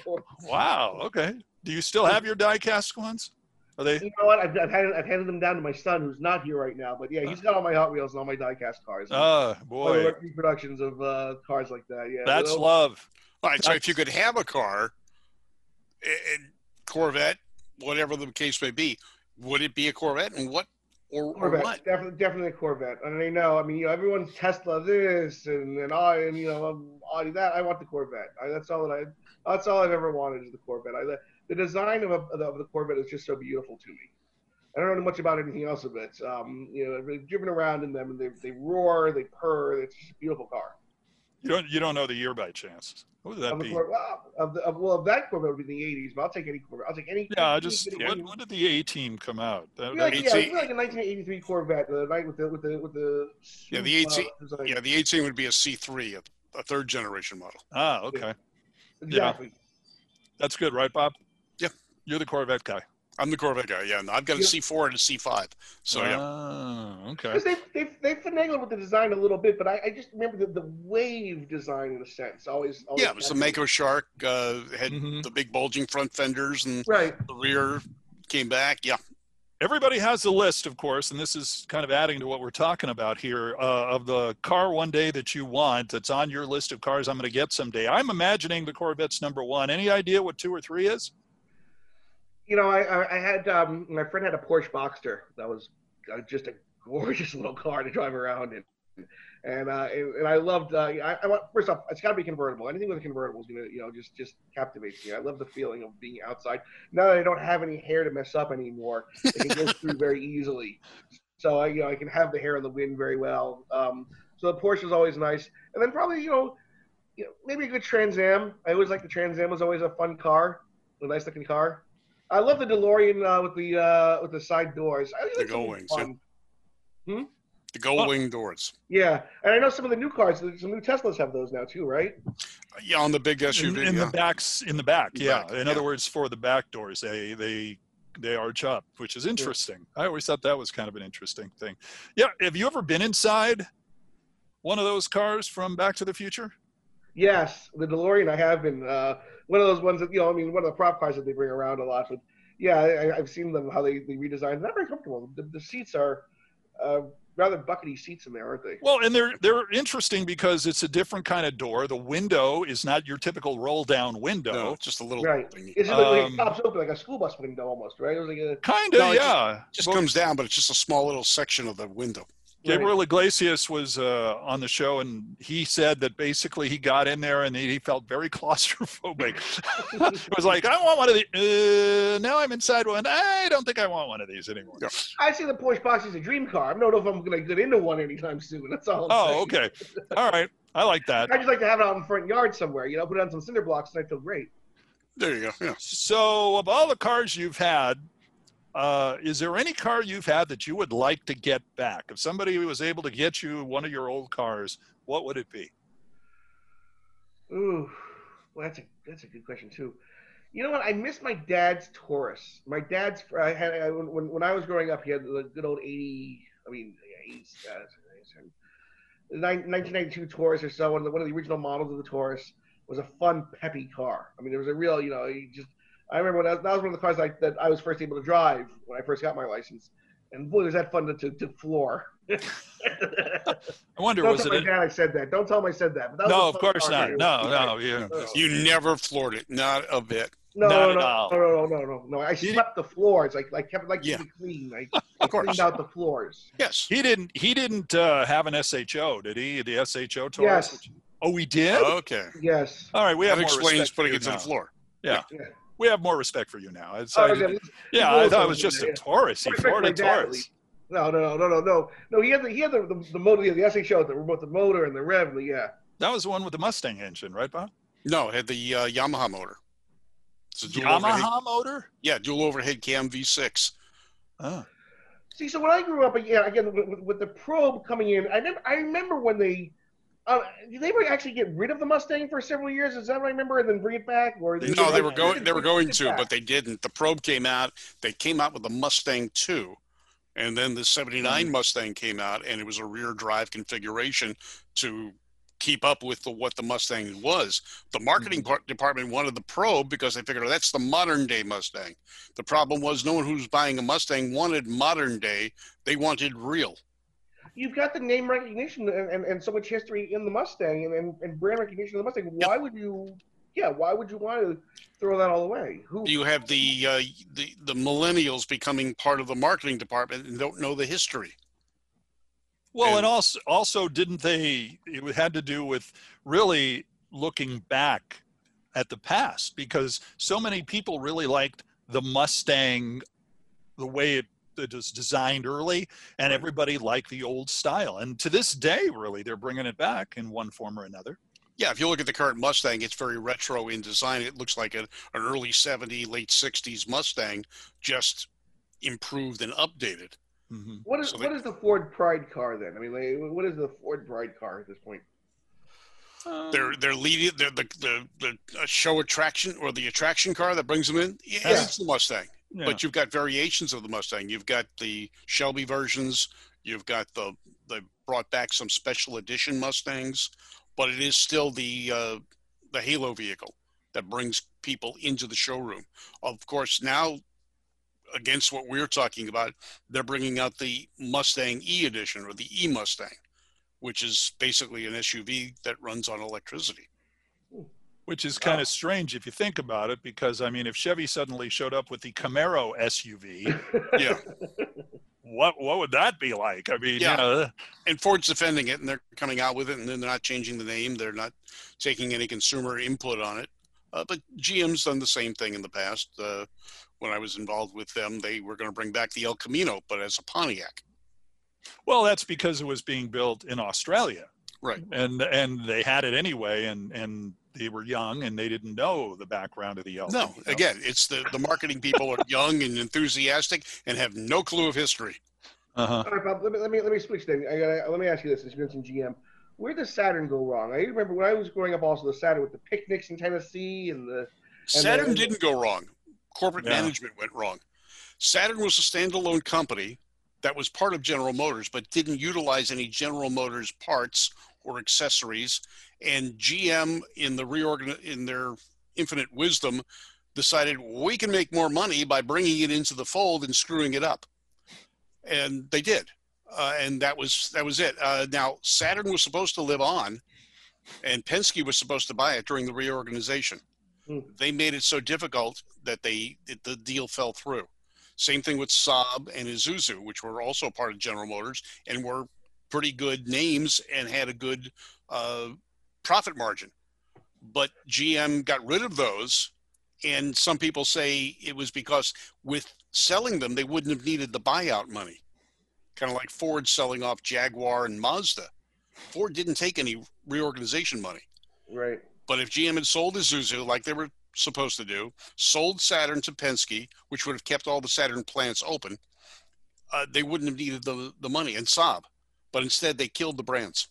[SPEAKER 3] uh, [laughs]
[SPEAKER 2] Wow. Okay. Do you still have your die-cast ones? Are they?
[SPEAKER 3] you know what? I've, I've, handed, I've handed them down to my son, who's not here right now. But yeah, he's got all my Hot Wheels and all my die-cast cars.
[SPEAKER 2] Oh
[SPEAKER 3] All
[SPEAKER 2] boy,
[SPEAKER 3] reproductions of uh, cars like that. Yeah,
[SPEAKER 2] that's
[SPEAKER 3] They'll-
[SPEAKER 2] love.
[SPEAKER 4] All right. So if you could have a car, and Corvette, whatever the case may be, would it be a Corvette? And what or, or
[SPEAKER 3] Corvette,
[SPEAKER 4] what?
[SPEAKER 3] definitely, definitely a Corvette. And I know, I mean, you know, everyone's Tesla this and and I and you know Audi that. I want the Corvette. I, that's all that I. That's all I've ever wanted is the Corvette. I, the, the design of, a, of, the, Corvette is just so beautiful to me. I don't know much about anything else of it. Um, you know, I've driven around in them and they, they roar, they purr. It's just a beautiful car.
[SPEAKER 2] You don't you don't know the year by chance? What would that
[SPEAKER 3] Of
[SPEAKER 2] be?
[SPEAKER 3] Cor- well, of the, of, well, of that Corvette would be the '80s, but I'll take any Corvette. I'll take any.
[SPEAKER 2] Yeah, I just
[SPEAKER 3] any-
[SPEAKER 2] when, when did the A team come out? That-
[SPEAKER 3] like, yeah, I
[SPEAKER 4] 18
[SPEAKER 3] feel like a 1983 Corvette, the night with the with the with the.
[SPEAKER 4] Yeah, the 18
[SPEAKER 3] uh, design.
[SPEAKER 4] Yeah, the 18 would be a C3, a, a third generation model.
[SPEAKER 2] ah, okay.
[SPEAKER 3] exactly.
[SPEAKER 2] That's good, right, Bob?
[SPEAKER 4] Yeah.
[SPEAKER 2] You're the Corvette guy.
[SPEAKER 4] I'm the Corvette guy. Yeah, and I've got a
[SPEAKER 3] Yeah.
[SPEAKER 4] C4 and a C5. So yeah,
[SPEAKER 2] Ah, okay.
[SPEAKER 3] Because they they they finagled with the design a little bit, but I, I just remember the, the wave design in a sense. Always, always
[SPEAKER 4] yeah, it was the Mako Shark. Uh, had
[SPEAKER 2] Mhm.
[SPEAKER 4] the big bulging front fenders, and
[SPEAKER 3] Right.
[SPEAKER 4] the rear came back. Yeah,
[SPEAKER 2] Everybody has a list, of course, and this is kind of adding to what we're talking about here uh, of the car one day that you want that's on your list of cars I'm going to get someday. I'm imagining the Corvette's number one. Any idea what two or three is?
[SPEAKER 3] You know, I I, had um, my friend had a Porsche Boxster that was uh, just a gorgeous [laughs] little car to drive around in. And, uh, and I loved. Uh, I, I want first off, it's got to be convertible. Anything with a convertible is gonna, you know, just just captivates me. I love the feeling of being outside. Now that I don't have any hair to mess up anymore, it can go through very easily. So I, you know, I can have the hair in the wind very well. Um, so the Porsche is always nice. And then probably, you know, you know, maybe a good Trans Am. I always like the Trans Am was always a fun car, a nice looking car. I love the DeLorean uh, with the uh, with the side doors. I always
[SPEAKER 4] The
[SPEAKER 3] like something
[SPEAKER 4] Gull-Wings,
[SPEAKER 3] fun.
[SPEAKER 4] The gull wing doors.
[SPEAKER 3] Yeah, and I know some of the new cars, some new Teslas have those now too, right?
[SPEAKER 4] Yeah, on the big
[SPEAKER 2] in,
[SPEAKER 4] SUV.
[SPEAKER 2] in
[SPEAKER 4] yeah.
[SPEAKER 2] the backs in the back yeah
[SPEAKER 4] Back,
[SPEAKER 2] in
[SPEAKER 4] yeah.
[SPEAKER 2] other words for the back doors they they they arch up which is interesting i always thought that was kind of an interesting thing yeah have you ever been inside one of those cars from back to the future
[SPEAKER 3] Yes, the DeLorean I have been uh, one of those ones that you know. I mean, one of the prop cars that they bring around a lot. But yeah, I, I've seen them how they they redesigned. Not very comfortable. The, the seats are uh, rather buckety seats in there, aren't they?
[SPEAKER 2] well and they're they're interesting because it's a different kind of door the window is not your typical roll down window
[SPEAKER 4] No, just a little
[SPEAKER 3] Right.
[SPEAKER 4] thingy.
[SPEAKER 3] It's just like,
[SPEAKER 2] Um,
[SPEAKER 3] it pops open like a school bus window almost, right? It was like a
[SPEAKER 2] kind of
[SPEAKER 4] No, it just-
[SPEAKER 2] yeah
[SPEAKER 4] just
[SPEAKER 2] Well,
[SPEAKER 4] comes down, but it's just a small little section of the window.
[SPEAKER 2] Gabriel Iglesias was uh, on the show, and he said that basically he got in there and he felt very [laughs] claustrophobic. it was like, I want one of these. Uh, now I'm inside one. I don't think I want one of these anymore.
[SPEAKER 4] Yeah.
[SPEAKER 3] I see the Porsche box as a dream car. I don't know if I'm going to get into one anytime soon. That's all. I'm
[SPEAKER 2] Oh,
[SPEAKER 3] saying.
[SPEAKER 2] okay. All right. I like that.
[SPEAKER 3] I just like to have it out in the front yard somewhere. You know, put it on some cinder blocks, and I feel great.
[SPEAKER 4] There you go. Yeah.
[SPEAKER 2] So, of all the cars you've had, uh, is there any car you've had that you would like to get back? If somebody was able to get you one of your old cars, what would it be?
[SPEAKER 3] Ooh, well, that's a that's a good question too. You know what? I miss my dad's Taurus. My dad's I had I, when when I was growing up, he had the good old eighty. I mean, eighty. Uh, 1992 Taurus or so, one of the one of the original models of the Taurus was a fun, peppy car. I mean, it was a real, you know, you just. I remember when that, that was one of the cars I, that I was first able to drive when I first got my license, and boy, was that fun to to, to floor. [laughs]
[SPEAKER 2] I wonder,
[SPEAKER 3] Don't
[SPEAKER 2] was
[SPEAKER 3] tell
[SPEAKER 2] it?
[SPEAKER 3] my
[SPEAKER 2] A,
[SPEAKER 3] dad I said that. Don't tell him I said that. But that
[SPEAKER 2] no, of course not. No, no. Yeah.
[SPEAKER 3] No.
[SPEAKER 4] You never floored it. Not a bit.
[SPEAKER 3] No,
[SPEAKER 2] Not
[SPEAKER 3] no,
[SPEAKER 2] at
[SPEAKER 3] no,
[SPEAKER 2] all.
[SPEAKER 3] no, no, no, no, no. I swept the floors. Like, like kept like
[SPEAKER 4] Yeah.
[SPEAKER 3] clean. I, [laughs] I
[SPEAKER 4] Of course.
[SPEAKER 3] cleaned out the floors.
[SPEAKER 4] Yes.
[SPEAKER 2] He didn't. He didn't uh, have an SHO, did he? The SHO Taurus.
[SPEAKER 3] Yes.
[SPEAKER 2] Oh, he did.
[SPEAKER 4] Okay.
[SPEAKER 3] Yes.
[SPEAKER 2] All right, we have
[SPEAKER 4] That
[SPEAKER 2] more
[SPEAKER 4] explains
[SPEAKER 2] respect for
[SPEAKER 4] putting it to the
[SPEAKER 2] now.
[SPEAKER 4] floor.
[SPEAKER 2] We have more respect for you now. It's,
[SPEAKER 3] Oh, okay.
[SPEAKER 2] didn't- yeah, I thought it was just
[SPEAKER 3] there,
[SPEAKER 2] a
[SPEAKER 3] yeah.
[SPEAKER 2] Taurus. He
[SPEAKER 3] Respect
[SPEAKER 2] floored a Taurus.
[SPEAKER 3] No, no, no, no, no, no. No, he had the he had the the, the motor, the SHO, the remote, the motor and the rev. and Yeah.
[SPEAKER 2] That was the one with the Mustang engine, right, Bob?
[SPEAKER 4] No, it had the uh, Yamaha motor. It's a dual overhead,
[SPEAKER 2] Yamaha motor.
[SPEAKER 4] yeah, dual overhead cam V6.
[SPEAKER 2] Oh.
[SPEAKER 3] See, so when I grew up, again, again with, with, with the probe coming in, I remember, I remember when they. Uh, did they ever actually get rid of the Mustang for several years? Is that what I remember, and then bring it back? Or
[SPEAKER 4] No, they were going. They were going [laughs] to,
[SPEAKER 3] back.
[SPEAKER 4] but they didn't. The probe came out. They came out with the Mustang 2, and then the '79 Mustang came out, and it was a rear drive configuration to keep up with the, what the Mustang was. The marketing part, department wanted the probe because they figured oh, that's the modern day Mustang. The problem was no one who's buying a Mustang wanted modern day. They wanted real.
[SPEAKER 3] You've got the name recognition and, and, and so much history in the Mustang and, and, and brand recognition of the Mustang. Why would you? Yeah, why would you want to throw that all away? Who?
[SPEAKER 4] You have the uh, the the millennials becoming part of the marketing department and don't know the history.
[SPEAKER 2] Well,
[SPEAKER 4] And-
[SPEAKER 2] and also, also, didn't they? It had to do with really looking back at the past because so many people really liked the Mustang, the way it, it was designed early, and everybody liked the old style. And to this day, really, they're bringing it back in one form or another.
[SPEAKER 4] Yeah, if you look at the current Mustang, it's very retro in design. It looks like a, an early 70s, late 60s Mustang, just improved and updated.
[SPEAKER 2] Mhm.
[SPEAKER 3] What is
[SPEAKER 4] So they-
[SPEAKER 3] what is the Ford Pride car then? I mean, like, what is the Ford Pride car at this point?
[SPEAKER 4] They're they're leading they're the the the uh, show attraction or the attraction car that brings them in. Yeah,
[SPEAKER 3] Yeah.
[SPEAKER 4] it's the Mustang,
[SPEAKER 2] Yeah.
[SPEAKER 4] but you've got variations of the Mustang. You've got the Shelby versions. You've got the they brought back some special edition Mustangs, but it is still the uh, the Halo vehicle that brings people into the showroom. Of course, now against what we're talking about, they're bringing out the Mustang E edition or the E Mustang, which is basically an SUV that runs on electricity.
[SPEAKER 2] Which is kind of strange if you think about it, because I mean, if Chevy suddenly showed up with the Camaro SUV, [laughs]
[SPEAKER 4] Yeah.
[SPEAKER 2] what what would that be like? I mean,
[SPEAKER 4] Yeah.
[SPEAKER 2] you know,
[SPEAKER 4] and Ford's defending it, and they're coming out with it, and then they're not changing the name. They're not taking any consumer input on it. Uh, but GM's done the same thing in the past. Uh, when I was involved with them, they were going to bring back the El Camino, but as a Pontiac.
[SPEAKER 2] well, that's because it was being built in Australia.
[SPEAKER 4] Right.
[SPEAKER 2] and and they had it anyway and and they were young and they didn't know the background of the Elk.
[SPEAKER 4] No,
[SPEAKER 2] you know?
[SPEAKER 4] again, it's the the marketing people are young and enthusiastic and have no clue of history.
[SPEAKER 2] Uh-huh.
[SPEAKER 3] All right, Bob. Let me let me let me switch then. I gotta, let me ask you this: Since you mentioned GM, where does Saturn go wrong? I remember when I was growing up, also the Saturn with the picnics in Tennessee and the
[SPEAKER 4] Saturn
[SPEAKER 3] then-
[SPEAKER 4] didn't go wrong. Corporate
[SPEAKER 2] Yeah.
[SPEAKER 4] management went wrong. Saturn was a standalone company that was part of General Motors, but didn't utilize any General Motors parts or accessories. And GM, in the reorgan in their infinite wisdom, decided we can make more money by bringing it into the fold and screwing it up, and they did. Uh, and that was that was it. Uh, now Saturn was supposed to live on, and Penske was supposed to buy it during the reorganization they made it so difficult that they that the deal fell through. Same thing with Saab and Isuzu, which were also part of General Motors and were pretty good names and had a good uh, profit margin. But GM got rid of those, and some people say it was because with selling them, they wouldn't have needed the buyout money. Kind of like Ford selling off Jaguar and Mazda. Ford didn't take any reorganization money.
[SPEAKER 3] right.
[SPEAKER 4] But if GM had sold Isuzu like they were supposed to do, sold Saturn to Penske, which would have kept all the Saturn plants open, uh, they wouldn't have needed the, the money and Saab. But instead, they killed the brands.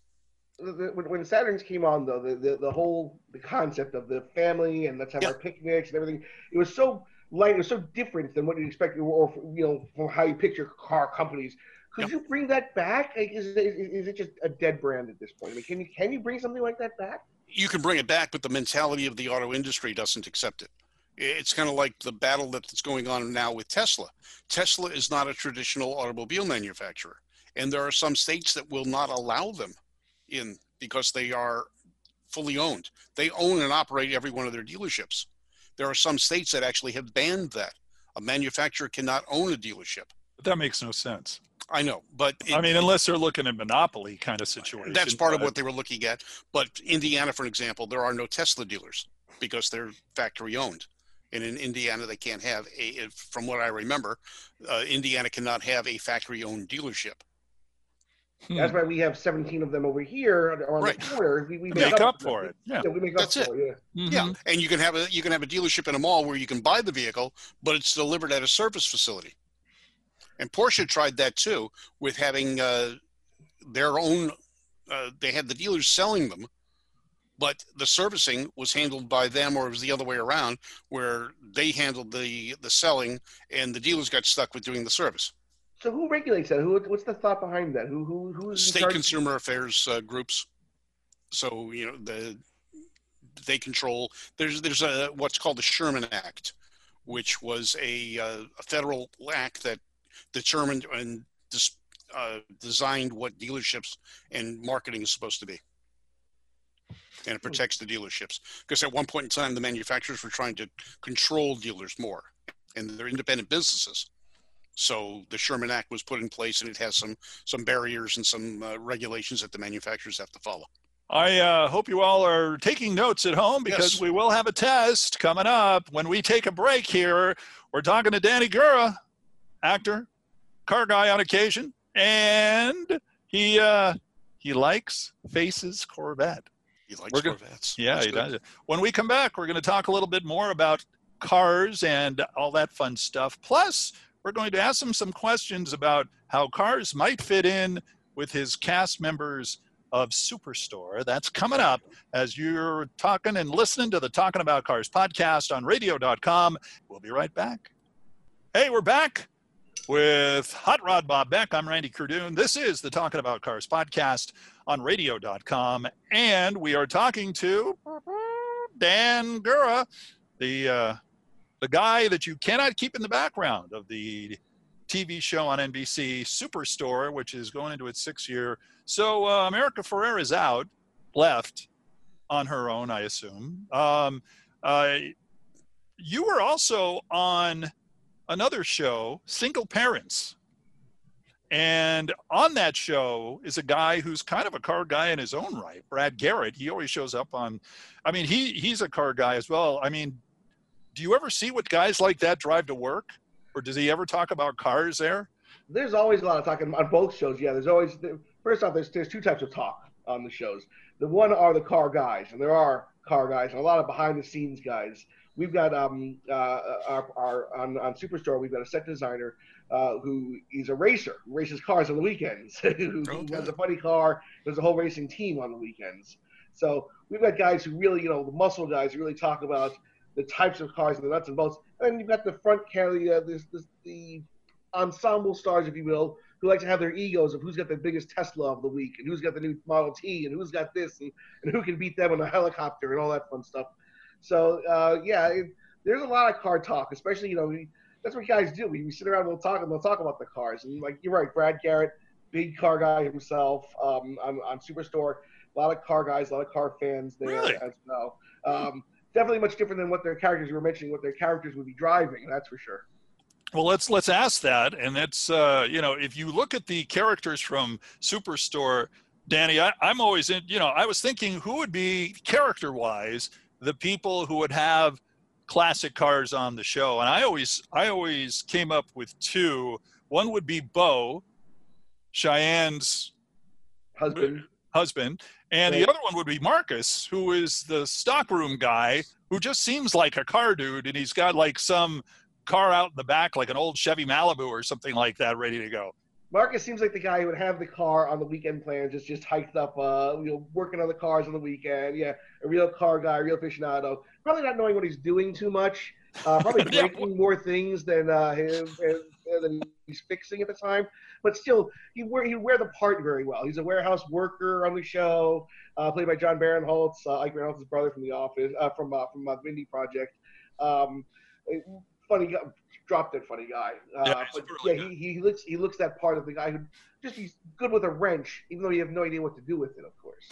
[SPEAKER 3] When, Saturns came on, though, the, the, the whole the concept of the family and let's have
[SPEAKER 4] Yeah.
[SPEAKER 3] our picnics and everything, it was so light, it was so different than what you'd expect, or, you know, from how you picture car companies. Could you bring that back? Like, is, is, is it just a dead brand at this point? I mean, can you can you bring something like that back?
[SPEAKER 4] You can bring it back, but the mentality of the auto industry doesn't accept it. It's kind of like the battle that's going on now with Tesla. Tesla is not a traditional automobile manufacturer, and there are some states that will not allow them in because they are fully owned. They own and operate every one of their dealerships. There are some states that actually have banned that. A manufacturer cannot own a dealership.
[SPEAKER 2] But that makes no sense.
[SPEAKER 4] I know, but it-
[SPEAKER 2] I mean, unless they're looking at monopoly kind of situation.
[SPEAKER 4] that's part of what they were looking at. But Indiana, for example, there are no Tesla dealers because they're factory owned. And in Indiana, they can't have a, from what I remember, uh, Indiana cannot have a factory owned dealership.
[SPEAKER 2] Hmm.
[SPEAKER 3] That's why we have 17 of them over here on
[SPEAKER 4] Right.
[SPEAKER 3] the corner. We, we
[SPEAKER 2] make up for it. Yeah.
[SPEAKER 3] Yeah, we make
[SPEAKER 4] That's
[SPEAKER 3] up for it. Yeah.
[SPEAKER 4] Yeah,
[SPEAKER 2] Mhm.
[SPEAKER 4] and you can have a you can have a dealership in a mall where you can buy the vehicle, but it's delivered at a service facility. And Porsche tried that too with having uh, their own. Uh, they had the dealers selling them, but the servicing was handled by them, or it was the other way around, where they handled the the selling, and the dealers got stuck with doing the service.
[SPEAKER 3] So who regulates that? Who, what's the thought behind that? Who who who's
[SPEAKER 4] State consumer affairs uh, groups. So you know the they control. There's there's a what's called the Sherman Act, which was a, uh, a federal act that determined and dis, uh, designed what dealerships and marketing is supposed to be. And it protects the dealerships because at one point in time the manufacturers were trying to control dealers more, and they're independent businesses. So the Sherman Act was put in place, and it has some some barriers and some uh, regulations that the manufacturers have to follow.
[SPEAKER 2] I uh, hope you all are taking notes at home because
[SPEAKER 4] Yes.
[SPEAKER 2] we will have a test coming up when we take a break here. We're talking to Danny Gura, actor, car guy on occasion, and he uh, he likes faces Corvette.
[SPEAKER 4] He likes
[SPEAKER 2] gonna-
[SPEAKER 4] Corvettes.
[SPEAKER 2] Yeah,
[SPEAKER 4] That's
[SPEAKER 2] he
[SPEAKER 4] good.
[SPEAKER 2] does. When we come back, we're going to talk a little bit more about cars and all that fun stuff. Plus, we're going to ask him some questions about how cars might fit in with his cast members of Superstore. That's coming up as you're talking and listening to the Talking About Cars podcast on radio.com. We'll be right back. Hey, we're back with Hot Rod Bob Beck. I'm Randy Kerdoon. This is the Talking About Cars podcast on radio.com. And we are talking to Dan Gura, the, uh, the guy that you cannot keep in the background of the TV show on NBC Superstore, which is going into its sixth year. So uh, America Ferrera is out, left on her own, I assume. Um, uh, you were also on another show, Single Parents. And on that show is a guy who's kind of a car guy in his own right, Brad Garrett. He always shows up on, I mean, he he's a car guy as well. I mean, do you ever see what guys like that drive to work? Or does he ever talk about cars there?
[SPEAKER 3] There's always a lot of talking on both shows. Yeah, there's always first off, there's there's two types of talk on the shows. The one are the car guys, and there are car guys and a lot of behind the scenes guys. We've got um uh our, our on on Superstore we've got a set designer uh, who is a racer, who races cars on the weekends, [laughs] who
[SPEAKER 4] Okay.
[SPEAKER 3] has a funny car, there's a whole racing team on the weekends. So we've got guys who really, you know, the muscle guys who really talk about the types of cars and the nuts and bolts. And then you've got the front carry, uh, this, this, the ensemble stars, if you will, who like to have their egos of who's got the biggest Tesla of the week and who's got the new Model T and who's got this and, and who can beat them on a helicopter and all that fun stuff. So uh, yeah, it, there's a lot of car talk, especially you know we, that's what guys do. We, we sit around and we'll talk and we'll talk about the cars. And like you're right, Brad Garrett, big car guy himself um, on, on Superstore. A lot of car guys, a lot of car fans there
[SPEAKER 2] Really?
[SPEAKER 3] as well. Um, definitely much different than what their characters you were mentioning, what their characters would be driving. That's for sure.
[SPEAKER 2] Well, let's let's ask that, and that's uh, you know, if you look at the characters from Superstore, Danny, I, I'm always in. You know, I was thinking who would be character-wise the people who would have classic cars on the show, and I always I always came up with two. One would be Bo, Cheyenne's
[SPEAKER 3] Husband.
[SPEAKER 2] Husband, and the other one would be Marcus, who is the stockroom guy who just seems like a car dude, and he's got like some car out in the back, like an old Chevy Malibu or something like that, ready to go.
[SPEAKER 3] Marcus seems like the guy who would have the car on the weekend plans, just just hiked up, uh, you know, working on the cars on the weekend. Yeah, a real car guy, real aficionado. Probably not knowing what he's doing too much. Uh, probably [laughs]
[SPEAKER 2] Yeah.
[SPEAKER 3] breaking more things than uh, him, and, than he's fixing at the time. But still, he wear he wear the part very well. He's a warehouse worker on the show, uh, played by Jon Barinholtz, uh, Ike Barinholtz's brother from The Office, uh, from uh, from uh, Mindy Project. Um, funny guy, drop dead funny guy. Uh,
[SPEAKER 2] Yeah,
[SPEAKER 3] but
[SPEAKER 2] really
[SPEAKER 3] yeah, he, he looks he looks that part of the guy who just he's good with a wrench, even though you have no idea what to do with it. Of course.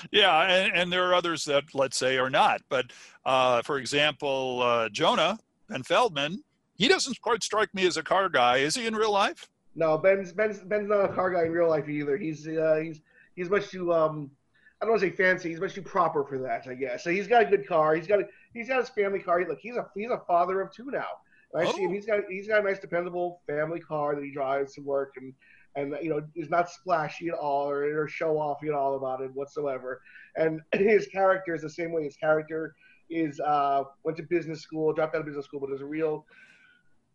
[SPEAKER 3] [laughs]
[SPEAKER 2] yeah, and, and there are others that let's say are not. But uh, for example, uh, Jonah Ben Feldman, he doesn't quite strike me as a car guy. Is he in real life?
[SPEAKER 3] No, Ben's Ben's Ben's not a car guy in real life either. He's uh, he's he's much too um I don't want to say fancy. He's much too proper for that, I guess. So he's got a good car. He's got a, he's got his family car. Look, he's a he's a father of two now. And I see him.
[SPEAKER 2] Oh.
[SPEAKER 3] He's got he's got a nice dependable family car that he drives to work and and you know is not splashy at all or, or show offy at all about it whatsoever. And [clears throat] his character is the same way. His character is uh went to business school, dropped out of business school, but is a real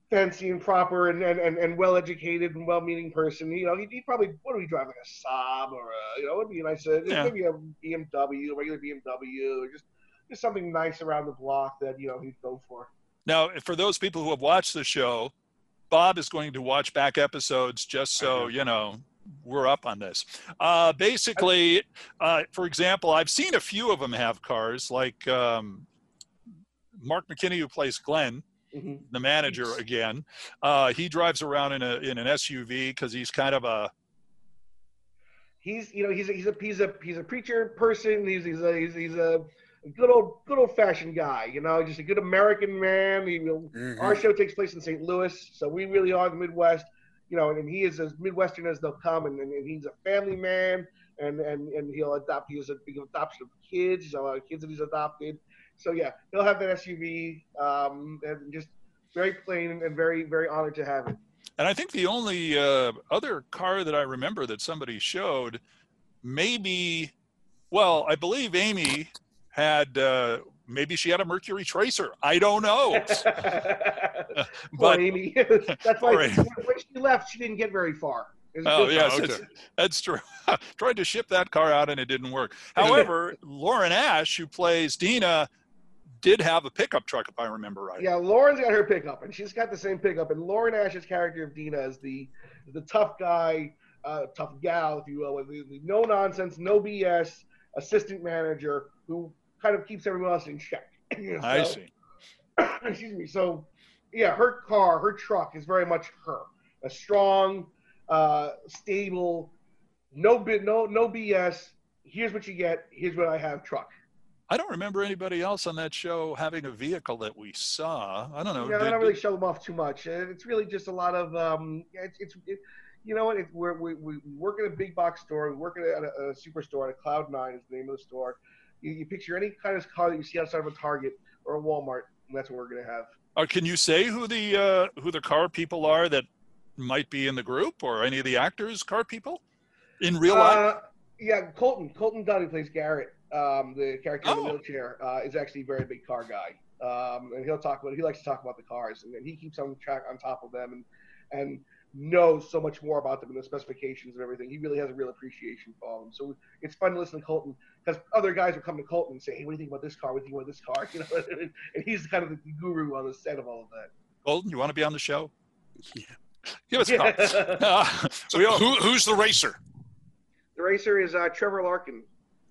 [SPEAKER 3] fancy and proper and, and, and, and well educated and well meaning person. You know, he'd, he'd probably what do we drive like a Saab or a you know, it'd be a nice uh,
[SPEAKER 2] Yeah.
[SPEAKER 3] maybe a BMW, a regular BMW, or just just something nice around the block that you know he'd go for.
[SPEAKER 2] Now, for those people who have watched the show, Bob is going to watch back episodes just so you know we're up on this. Uh, basically, uh, for example, I've seen a few of them have cars, like um, Mark McKinney, who plays Glenn,
[SPEAKER 3] Mhm.
[SPEAKER 2] the manager again. Uh, he drives around in a in an SUV because he's kind of a
[SPEAKER 3] He's you know he's a, he's a he's a he's a preacher person. He's he's a he's, he's a good old good old fashioned guy. You know, just a good American man. He will
[SPEAKER 4] Mhm.
[SPEAKER 3] Our show takes place in St. Louis, so we really are the Midwest. You know, and he is as Midwestern as they'll come, and, and he's a family man, and and and he'll adopt. He has a big adoption of kids. He's a lot of kids that he's adopted. So yeah, he'll have that SUV, um, and just very plain and very very honored to have it.
[SPEAKER 2] And I think the only uh, other car that I remember that somebody showed, maybe, well, I believe Amy had, uh, maybe she had a Mercury Tracer. I don't know. [laughs] [laughs]
[SPEAKER 3] Poor
[SPEAKER 2] But
[SPEAKER 3] Amy. [laughs] That's why
[SPEAKER 2] Amy.
[SPEAKER 3] when she left, she didn't get very far. It was a
[SPEAKER 2] Oh yes,
[SPEAKER 4] okay.
[SPEAKER 2] that's true. Tried to ship that car out and it didn't work. However, Lauren Ash, who plays Dina, did have a pickup truck, if I remember right.
[SPEAKER 3] Yeah, Lauren's got her pickup, and she's got the same pickup. And Lauren Ash's character of Dina is the the tough guy, uh, tough gal, if you will, with the, the no nonsense, no BS assistant manager who kind of keeps everyone else in check. [clears throat]
[SPEAKER 2] I
[SPEAKER 3] So-
[SPEAKER 2] see. [clears throat]
[SPEAKER 3] excuse me. So, yeah, her car, her truck is very much her. A strong, uh, stable, no bit, no no BS. Here's what you get. Here's what I have. Truck.
[SPEAKER 2] I don't remember anybody else on that show having a vehicle that we saw. I don't know.
[SPEAKER 3] Yeah, I don't really show them off too much. Uh, It's really just a lot of, um, it's, it's it, you know what? It, we're, we, we work at a big box store. We work at a, at a, superstore. At a Cloud Nine is the name of the store. You, you picture any kind of car that you see outside of a Target or a Walmart, and that's what we're gonna have.
[SPEAKER 2] Uh, can you say who the uh, who the car people are that might be in the group, or any of the actors, car people, in real life?
[SPEAKER 3] Uh, yeah, Colton. Colton Dunn, plays Garrett. Um, the character in
[SPEAKER 2] Oh.
[SPEAKER 3] the wheelchair, uh, is actually a very big car guy. Um, and he'll talk about. He likes to talk about the cars, and, and he keeps on track on top of them, and and knows so much more about them and the specifications and everything. He really has a real appreciation for them. So it's fun to listen to Colton because other guys will come to Colton and say, "Hey, what do you think about this car? What do you think about this car?" [laughs] You know, and he's kind of the guru on the set of all of that.
[SPEAKER 2] Colton, you want to be on the show?
[SPEAKER 4] Yeah.
[SPEAKER 2] Give us a call.
[SPEAKER 3] the [laughs]
[SPEAKER 2] Uh,
[SPEAKER 4] So
[SPEAKER 2] all-
[SPEAKER 4] who, who's the racer?
[SPEAKER 3] The racer is uh, Trevor Larkin.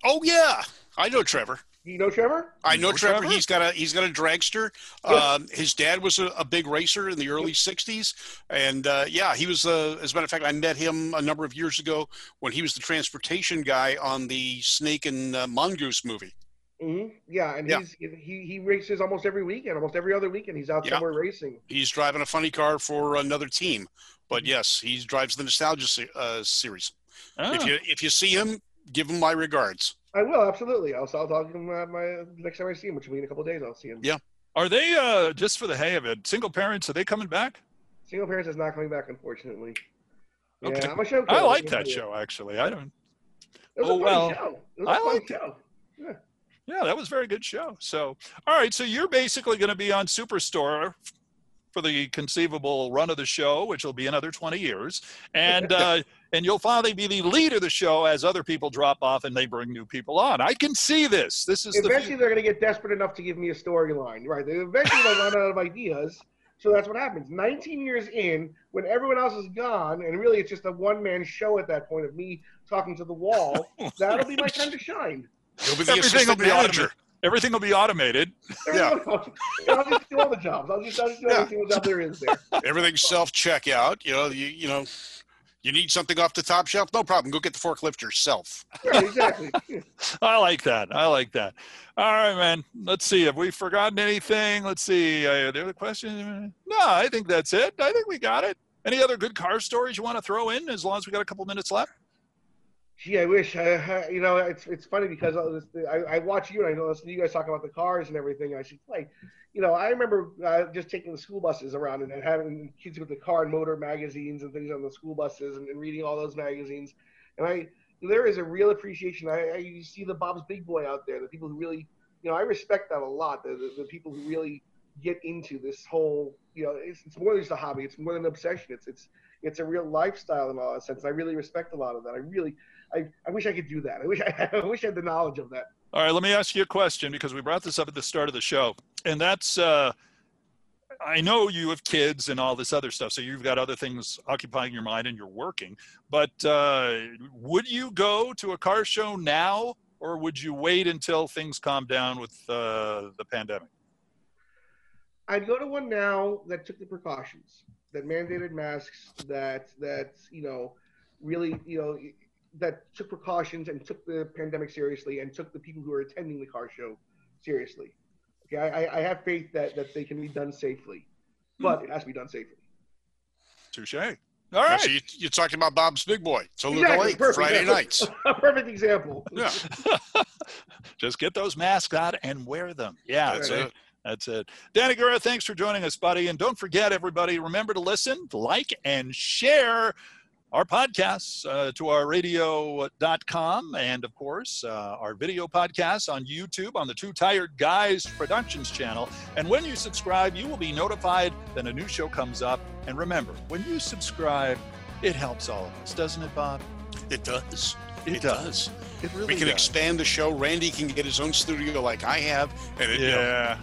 [SPEAKER 4] Oh yeah, I know Trevor.
[SPEAKER 3] You know Trevor?
[SPEAKER 4] I know
[SPEAKER 2] know
[SPEAKER 4] Trevor.
[SPEAKER 2] Trevor?
[SPEAKER 4] He's got a he's got a dragster.
[SPEAKER 3] Yeah.
[SPEAKER 4] Um, his dad was a, a big racer in the early '60s, and uh, yeah, he was. Uh, as a matter of fact, I met him a number of years ago when he was the transportation guy on the Snake and uh, Mongoose movie.
[SPEAKER 3] hmm Yeah, and
[SPEAKER 4] Yeah.
[SPEAKER 3] he's he he races almost every weekend, almost every other weekend. He's out
[SPEAKER 4] Yeah.
[SPEAKER 3] somewhere racing.
[SPEAKER 4] He's driving a funny car for another team, but yes, he drives the Nostalgia se- uh, series.
[SPEAKER 2] Ah,
[SPEAKER 4] If you if you see him, give him my regards.
[SPEAKER 3] I will absolutely. I'll I'll talk to him uh, my next time I see him, which will be in a couple of days. I'll see him.
[SPEAKER 4] Yeah.
[SPEAKER 2] are they uh, just for the hay of it? Single parents? Are they coming back?
[SPEAKER 3] Single Parents is not coming back, unfortunately. Yeah,
[SPEAKER 2] Okay.
[SPEAKER 3] I'm a show.
[SPEAKER 2] I like that show actually. I don't.
[SPEAKER 3] It was
[SPEAKER 2] Oh,
[SPEAKER 3] a
[SPEAKER 2] well,
[SPEAKER 3] show. It was
[SPEAKER 2] I
[SPEAKER 3] a
[SPEAKER 2] like
[SPEAKER 3] show.
[SPEAKER 2] Yeah, that was a very good show. So, all right, so you're basically going to be on Superstore for the conceivable run of the show, which will be another 20 years, and [laughs] uh, and you'll finally be the lead of the show as other people drop off and they bring new people on. I can see this. This is
[SPEAKER 3] Eventually,
[SPEAKER 2] the
[SPEAKER 3] they're going to get desperate enough to give me a storyline, right? They eventually they'll run out of ideas. So that's what happens. 19 years in, when everyone else is gone, and really it's just a one-man show at that point of me talking to the wall. [laughs] Oh, that'll be my time to shine.
[SPEAKER 4] He'll be the
[SPEAKER 2] Everything will be
[SPEAKER 4] manager.
[SPEAKER 2] automated. everything will be automated.
[SPEAKER 4] Yeah. [laughs]
[SPEAKER 3] I'll just do all the jobs. I'll just, I'll just do
[SPEAKER 4] Yeah.
[SPEAKER 3] every single job there is there. [laughs]
[SPEAKER 4] Everything's self checkout. You know, you you know, you need something off the top shelf. No problem. Go get the forklift yourself.
[SPEAKER 3] Right, exactly. [laughs]
[SPEAKER 2] I like that. I like that. All right, man. Let's see. Have we forgotten anything? Let's see. Uh, the other questions? No, I think that's it. I think we got it. Any other good car stories you want to throw in? As long as we got a couple minutes left.
[SPEAKER 3] Gee, I wish. You know, it's it's funny because I, I, watch you and I listen to you guys talk about the cars and everything. And I should like, you know, I remember uh, just taking the school buses around and, and having kids with the car and motor magazines and things on the school buses and, and reading all those magazines. And I, there is a real appreciation. I, I you see the Bob's Big Boy out there, the people who really, you know, I respect that a lot. The, the, the people who really get into this whole, you know, it's, it's more than just a hobby. It's more than an obsession. It's it's it's a real lifestyle in all that sense. I really respect a lot of that. I really, I, I wish I could do that. I wish [laughs] I, I wish I had the knowledge of that.
[SPEAKER 2] All right, let me ask you a question because we brought this up at the start of the show, and that's uh, I know you have kids and all this other stuff, so you've got other things occupying your mind and you're working. But uh, would you go to a car show now, or would you wait until things calm down with uh, the pandemic?
[SPEAKER 3] I'd go to one now that took the precautions, that mandated masks, that that you know, really you know, that took precautions and took the pandemic seriously and took the people who are attending the car show seriously. Okay, I, I have faith that that they can be done safely, hmm. but it has to be done safely.
[SPEAKER 2] Touche. All right.
[SPEAKER 4] So you, are talking about Bob's Big Boy, Toluca
[SPEAKER 3] Exactly,
[SPEAKER 4] Lake,
[SPEAKER 3] perfect,
[SPEAKER 4] Friday
[SPEAKER 3] yeah.
[SPEAKER 4] nights. [laughs]
[SPEAKER 3] A perfect example. [laughs]
[SPEAKER 4] Yeah, [laughs]
[SPEAKER 2] Just get those masks out and wear them. Yeah,
[SPEAKER 4] that's
[SPEAKER 3] Right.
[SPEAKER 4] it.
[SPEAKER 2] That's it. Danny Gura, thanks for joining us, buddy. And don't forget, everybody, remember to listen, like, and share our podcasts uh, to our radio.com and, of course, uh, our video podcasts on YouTube on the Two Tired Guys Productions channel. And when you subscribe, you will be notified that a new show comes up. And remember, when you subscribe, it helps all of us, doesn't it, Bob?
[SPEAKER 4] It does.
[SPEAKER 2] It,
[SPEAKER 4] It
[SPEAKER 2] does.
[SPEAKER 4] does.
[SPEAKER 2] It really
[SPEAKER 4] We can
[SPEAKER 2] does.
[SPEAKER 4] expand the show. Randy can get his own studio like I have, and it, you know,
[SPEAKER 2] Yeah.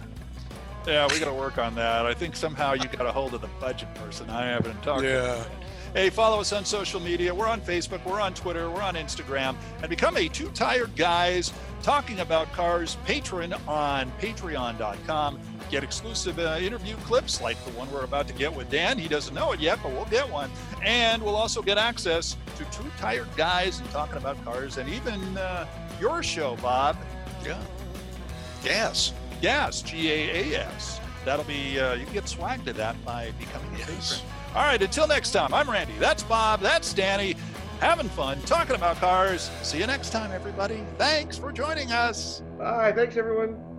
[SPEAKER 2] Yeah, we got to work on that. I think somehow you got a hold of the budget person. I haven't talked. to
[SPEAKER 4] yeah.
[SPEAKER 2] Hey, follow us on social media. We're on Facebook, we're on Twitter, we're on Instagram, and become a two tired guys talking about cars patron on patreon.com. Get exclusive uh, interview clips like the one we're about to get with Dan. He doesn't know it yet, but we'll get one. And we'll also get access to two tired guys and talking about cars and even uh, your show, Bob.
[SPEAKER 4] Yeah. Gas.
[SPEAKER 2] Gas, G A A S. That'll be, uh, you can get swag to that by becoming a
[SPEAKER 4] Yes.
[SPEAKER 2] patron. All right, until next time, I'm Randy. That's Bob. That's Danny. Having fun talking about cars. See you next time, everybody. Thanks for joining us.
[SPEAKER 3] Bye. Thanks, everyone.